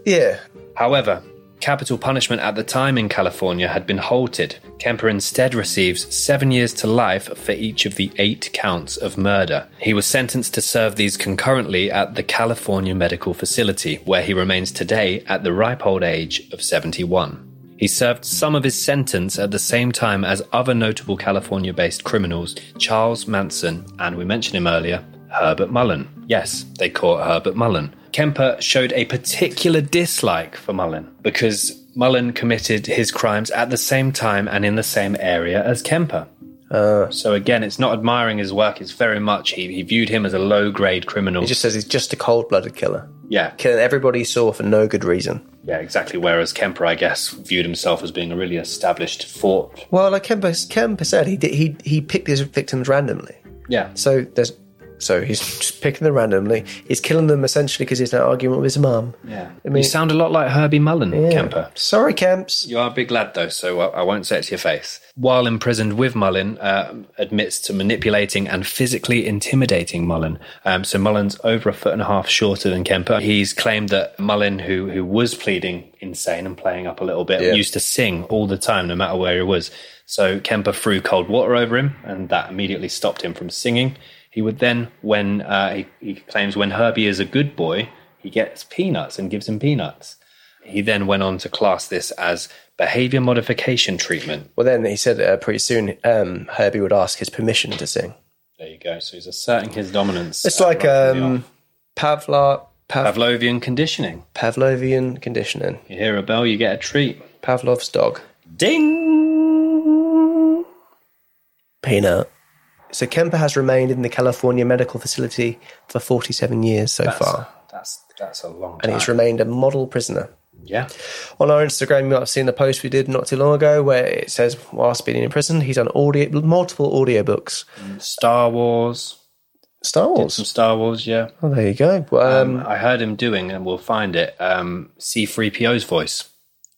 Yeah. However, capital punishment at the time in California had been halted. Kemper instead receives seven years to life for each of the eight counts of murder. He was sentenced to serve these concurrently at the California Medical Facility, where he remains today at the ripe old age of 71. He served some of his sentence at the same time as other notable California based criminals, Charles Manson, and we mentioned him earlier, Herbert Mullin. Yes, they caught Herbert Mullin. Kemper showed a particular dislike for Mullin because Mullin committed his crimes at the same time and in the same area as Kemper. Uh, so again, it's not admiring his work. It's very much he, he viewed him as a low grade criminal. He just says he's just a cold blooded killer. Yeah. Killing everybody he saw for no good reason. Yeah, exactly. Whereas Kemper, I guess, viewed himself as being a really established fort. Well, like Kemper, Kemper said, he did, he he picked his victims randomly. Yeah. So there's so he's just picking them randomly. He's killing them essentially because he's in an argument with his mum. Yeah. I mean- you sound a lot like Herbie Mullin, Yeah. Kemper. Sorry, Kemps. You are a big lad, though, so I I won't say it to your face. While imprisoned with Mullin, uh, admits to manipulating and physically intimidating Mullin. Um, so Mullin's over a foot and a half shorter than Kemper. He's claimed that Mullin, who who was pleading insane and playing up a little bit, Yeah. used to sing all the time, no matter where he was. So Kemper threw cold water over him, and that immediately stopped him from singing. He would then, when uh, he, he claims when Herbie is a good boy, he gets peanuts and gives him peanuts. He then went on to class this as behavior modification treatment. Well, then he said uh, pretty soon um, Herbie would ask his permission to sing. There you go. So he's asserting his dominance. It's uh, like right um. Pavla, Pav- Pavlovian conditioning. Pavlovian conditioning. You hear a bell, you get a treat. Pavlov's dog. Ding! Peanut. So Kemper has remained in the California medical facility for 47 years so That's, far, that's that's a long and he's remained a model prisoner. yeah. On our Instagram, you might have seen the post we did not too long ago where it says, whilst being in prison, he's done audio, multiple audiobooks. Star Wars. Star Did Wars. some Star Wars, yeah. Oh, there you go. Um, Um, I heard him doing, and we'll find it, um, C3PO's voice.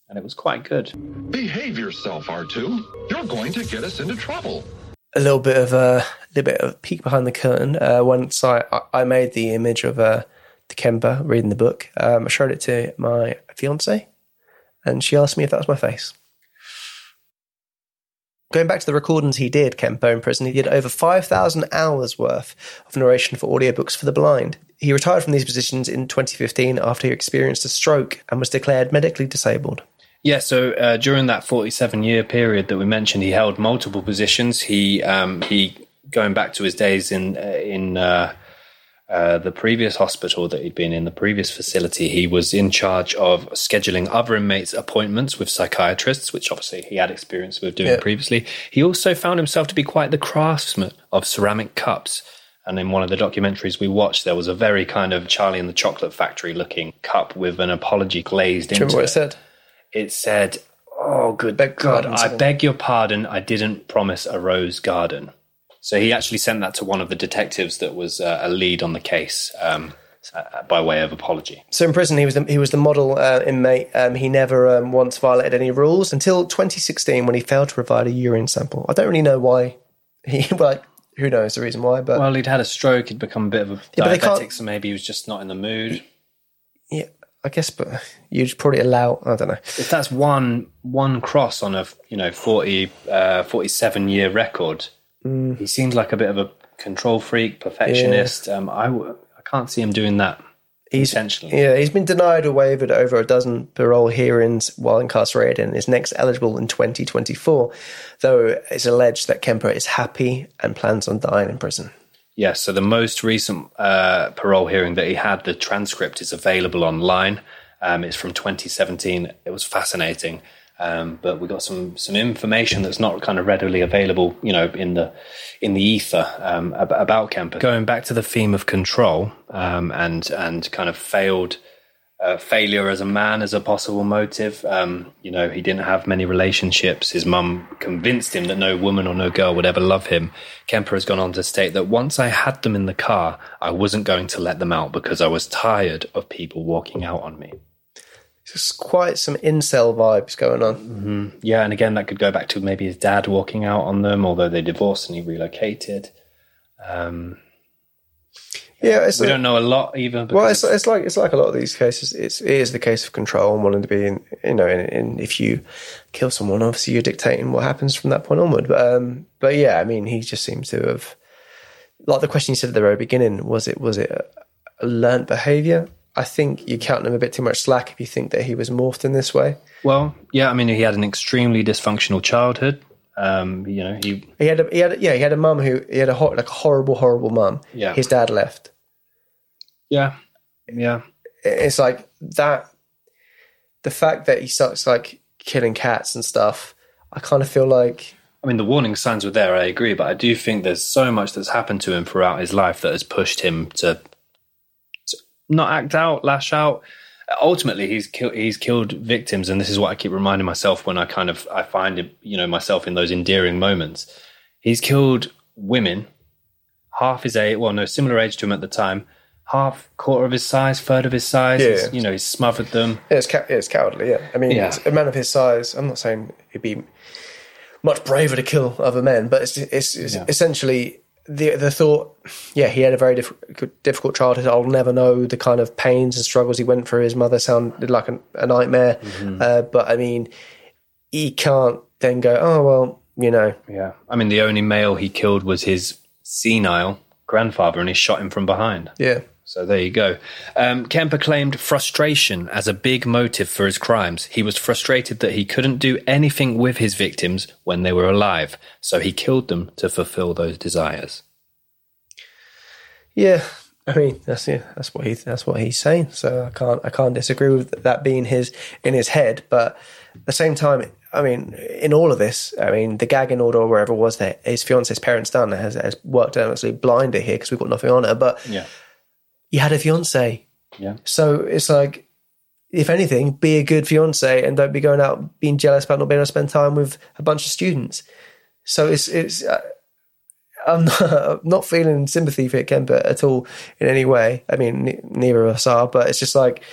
And it was quite good. Behave yourself, R2. You're going to get us into trouble. A little bit of a little bit of peek behind the curtain. Uh, once I, I- made the image of uh, Kemper reading the book, um, I showed it to my fiance, and she asked me if that was my face. Going back to the recordings he did, Kemper in prison, he did over 5,000 hours worth of narration for audiobooks for the blind. He retired from these positions in 2015 after he experienced a stroke and was declared medically disabled. Yeah, so uh, during that 47 year period that we mentioned, he held multiple positions. He um, he going back to his days in uh, in uh, uh, the previous hospital that he'd been in, the previous facility, he was in charge of scheduling other inmates' appointments with psychiatrists, which obviously he had experience with doing Yeah. previously. He also found himself to be quite the craftsman of ceramic cups. And in one of the documentaries we watched, there was a very kind of Charlie and the Chocolate Factory looking cup with an apology glazed Do you into remember what it said? It said, "Oh, good Beg God! I something. beg your pardon. I didn't promise a rose garden." So he actually sent that to one of the detectives that was uh, a lead on the case um, uh, by way of apology. So in prison, he was the, he was the model uh, inmate. Um, he never um, once violated any rules until 2016 when he failed to provide a urine sample. I don't really know why. He like who knows the reason why, but Well, he'd had a stroke. He'd become a bit of a Yeah, but diabetic, so maybe he was just not in the mood. yeah, I guess. But you'd probably allow. I don't know. If that's one one cross on a you know 40, uh, 47 year record, Mm. he seems like a bit of a control freak, perfectionist. Um, I w- I can't see him doing that He's intentionally. yeah, he's been denied or waived over a dozen parole hearings while incarcerated, and is next eligible in 2024. Though it's alleged that Kemper is happy and plans on dying in prison. Yes, so the most recent uh, parole hearing that he had, the transcript is available online. Um, it's from 2017. It was fascinating, um, but we got some some information that's not kind of readily available, you know, in the in the ether um, about Kemper. Going back to the theme of control um, and and kind of failed uh, failure as a man as a possible motive. Um, you know, he didn't have many relationships. His mum convinced him that no woman or no girl would ever love him. Kemper has gone on to state that once I had them in the car, I wasn't going to let them out because I was tired of people walking out on me. Just quite some incel vibes going on. hmm Yeah, and again, that could go back to maybe his dad walking out on them, although they divorced and he relocated. Um, Yeah, it's we don't know a lot either. Well, it's, it's like it's like a lot of these cases. It's it is the case of control and wanting to be in. You know, in, in if you kill someone, obviously you're dictating what happens from that point onward. But um, but yeah, I mean, he just seems to have. Like the question you said at the very beginning, was it was it a, a learnt behaviour? I think you count him a bit too much slack if you think that he was morphed in this way. Well, yeah, I mean, he had an extremely dysfunctional childhood. Um, you know, he He had a, he had a, yeah he had a mum who he had a like a horrible horrible mum. Yeah. his dad left. Yeah, yeah, it's like that the fact that he starts like killing cats and stuff i kind of feel like I mean, the warning signs were there. I agree, but I do think there's so much that's happened to him throughout his life that has pushed him to, to not act out, lash out. Ultimately, he's killed. He's killed victims, and this is what I keep reminding myself when I kind of I find it, you know myself in those endearing moments. He's killed women, half his age. Well, no, similar age to him at the time. Half, quarter of his size, third of his size. Yeah. You know, he's smothered them. yeah, it's, ca- yeah, it's cowardly yeah i mean Yeah. a man of his size i'm not saying he'd be much braver to kill other men but it's, it's, it's Yeah. essentially the the thought yeah he had a very diff- difficult childhood i'll never know the kind of pains and struggles he went through his mother sounded like a, a nightmare Mm-hmm. uh, but i mean he can't then go oh well you know Yeah. I mean, the only male he killed was his senile grandfather, and he shot him from behind. yeah So there you go. Um, Kemper claimed frustration as a big motive for his crimes. He was frustrated that he couldn't do anything with his victims when they were alive, so he killed them to fulfill those desires. Yeah, I mean that's yeah, that's what he that's what he's saying. So I can't I can't disagree with that being his in his head. But at the same time, I mean, in all of this, I mean, the gagging order or wherever it was that his fiance's parents done has, has worked out actually blinder here because we've got nothing on her. But Yeah. He had a fiance, Yeah. so it's like. If anything, be a good fiance and don't be going out being jealous about not being able to spend time with a bunch of students. So it's it's uh, I'm not, I'm not feeling sympathy for Kemper at all in any way. I mean, ne- neither of us are, but it's just like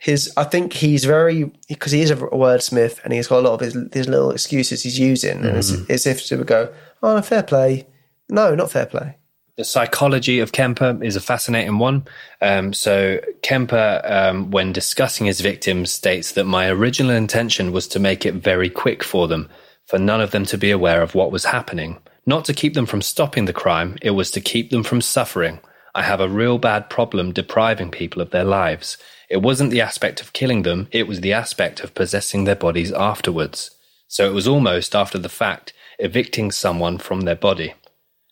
his. I think he's very because he is a wordsmith and he's got a lot of his his little excuses he's using, and it's as if to go, "Oh, fair play." No, not fair play. The psychology of Kemper is a fascinating one. Um, so, Kemper, um, when discussing his victims, states that my original intention was to make it very quick for them, for none of them to be aware of what was happening. Not to keep them from stopping the crime, it was to keep them from suffering. I have a real bad problem depriving people of their lives. It wasn't the aspect of killing them, it was the aspect of possessing their bodies afterwards. So it was almost after the fact, evicting someone from their body.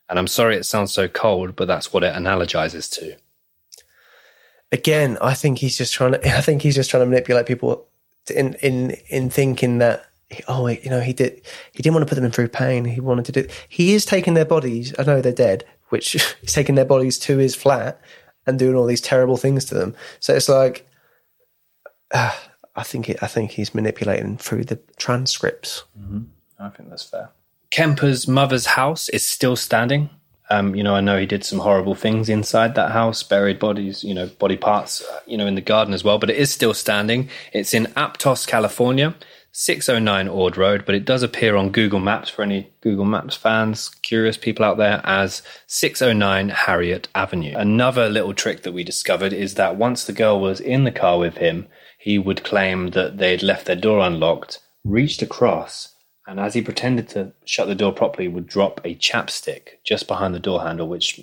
And I'm sorry it sounds so cold, but that's what it analogizes to. Again, I think he's just trying to. I think he's just trying to manipulate people in in in thinking that. Oh, you know, he did. He didn't want to put them in through pain. He wanted to do. He is taking their bodies. I know they're dead, which he's taking their bodies to his flat and doing all these terrible things to them. So it's like, uh, I think it, I think he's manipulating through the transcripts. I think that's fair. Kemper's mother's house is still standing. Um, you know, I know he did some horrible things inside that house, buried bodies, you know, body parts, uh, you know, in the garden as well, but it is still standing. It's in Aptos, California, 609 Ord Road, but it does appear on Google Maps for any Google Maps fans, curious people out there, as 609 Harriet Avenue. Another little trick that we discovered is that once the girl was in the car with him, he would claim that they'd left their door unlocked, reached across, and as he pretended to shut the door properly, would drop a chapstick just behind the door handle, which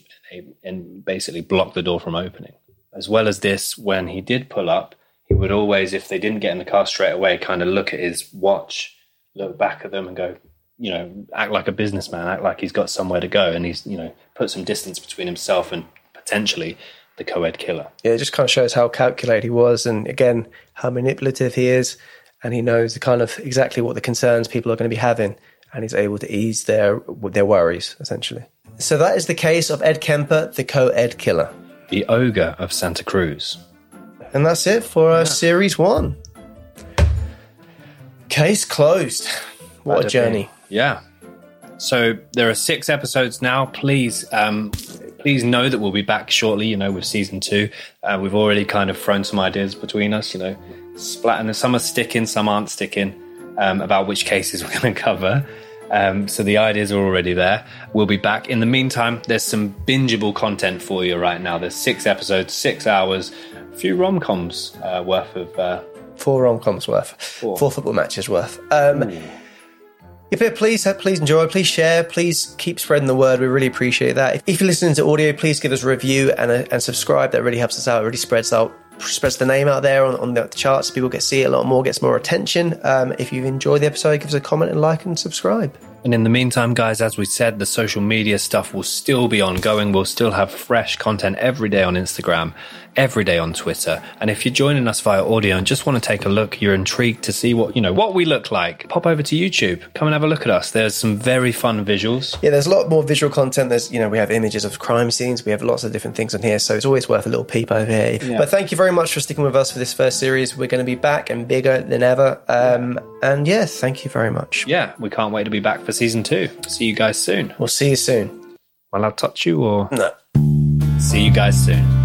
and basically blocked the door from opening. As well as this, when he did pull up, he would always, if they didn't get in the car straight away, kind of look at his watch, look back at them, and go, you know, act like a businessman, act like he's got somewhere to go, and he's, you know, put some distance between himself and potentially the co-ed killer. Yeah, it just kind of shows how calculated he was, and again how manipulative he is, and he knows the kind of exactly what the concerns people are going to be having, and he's able to ease their their worries essentially. So that is the case of Ed Kemper, the co-ed killer, The ogre of Santa Cruz. and that's it for uh, series one. Case closed. What a journey! bing. Yeah. So there are six episodes now. Please, um, please know that we'll be back shortly. You know, with season two, uh, we've already kind of thrown some ideas between us. You know, splat, and some are sticking, some aren't sticking um, about which cases we're going to cover. Um, so the ideas are already there. We'll be back. In the meantime, there's some bingeable content for you right now. There's six episodes, six hours, a few rom coms uh, worth of. Uh, Four rom coms worth, four. four football matches worth. Um, if it please, please enjoy, please share, please keep spreading the word. We really appreciate that. If, you're listening to audio, please give us a review and, a, and subscribe. That really helps us out. It really spreads out spreads the name out there on, on the charts. People get see it a lot more, gets more attention. Um, if you've enjoyed the episode, give us a comment and like and subscribe. And in the meantime, guys, as we said, the social media stuff will still be ongoing. We'll still have fresh content every day on Instagram, every day on Twitter. And if you're joining us via audio and just want to take a look, you're intrigued to see what, you know, what we look like, pop over to YouTube. Come and have a look at us. There's some very fun visuals. Yeah, there's a lot more visual content. There's, you know, we have images of crime scenes. We have lots of different things on here. So it's always worth a little peep over here. Yeah. But thank you very much for sticking with us for this first series. We're going to be back and bigger than ever. Um, and yeah, thank you very much. Yeah, we can't wait to be back for season two. See you guys soon. We'll see you soon. Will I touch you or? No. See you guys soon.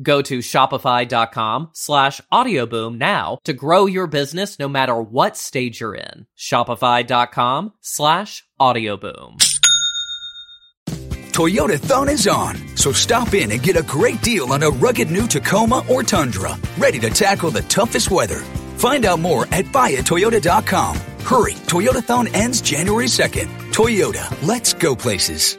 Go to shopify.com slash audioboom now to grow your business no matter what stage you're in. Shopify.com slash audioboom. Toyotathon is on, so stop in and get a great deal on a rugged new Tacoma or Tundra, ready to tackle the toughest weather. Find out more at buyatoyota.com. Hurry, Toyotathon ends January 2nd. Toyota, let's go places.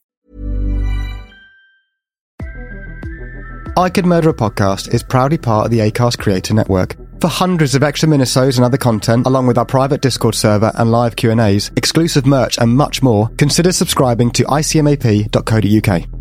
I Could Murder a Podcast is proudly part of the ACAST Creator Network. For hundreds of extra minisodes and other content, along with our private Discord server and live Q&As, exclusive merch and much more, consider subscribing to icmap.co.uk.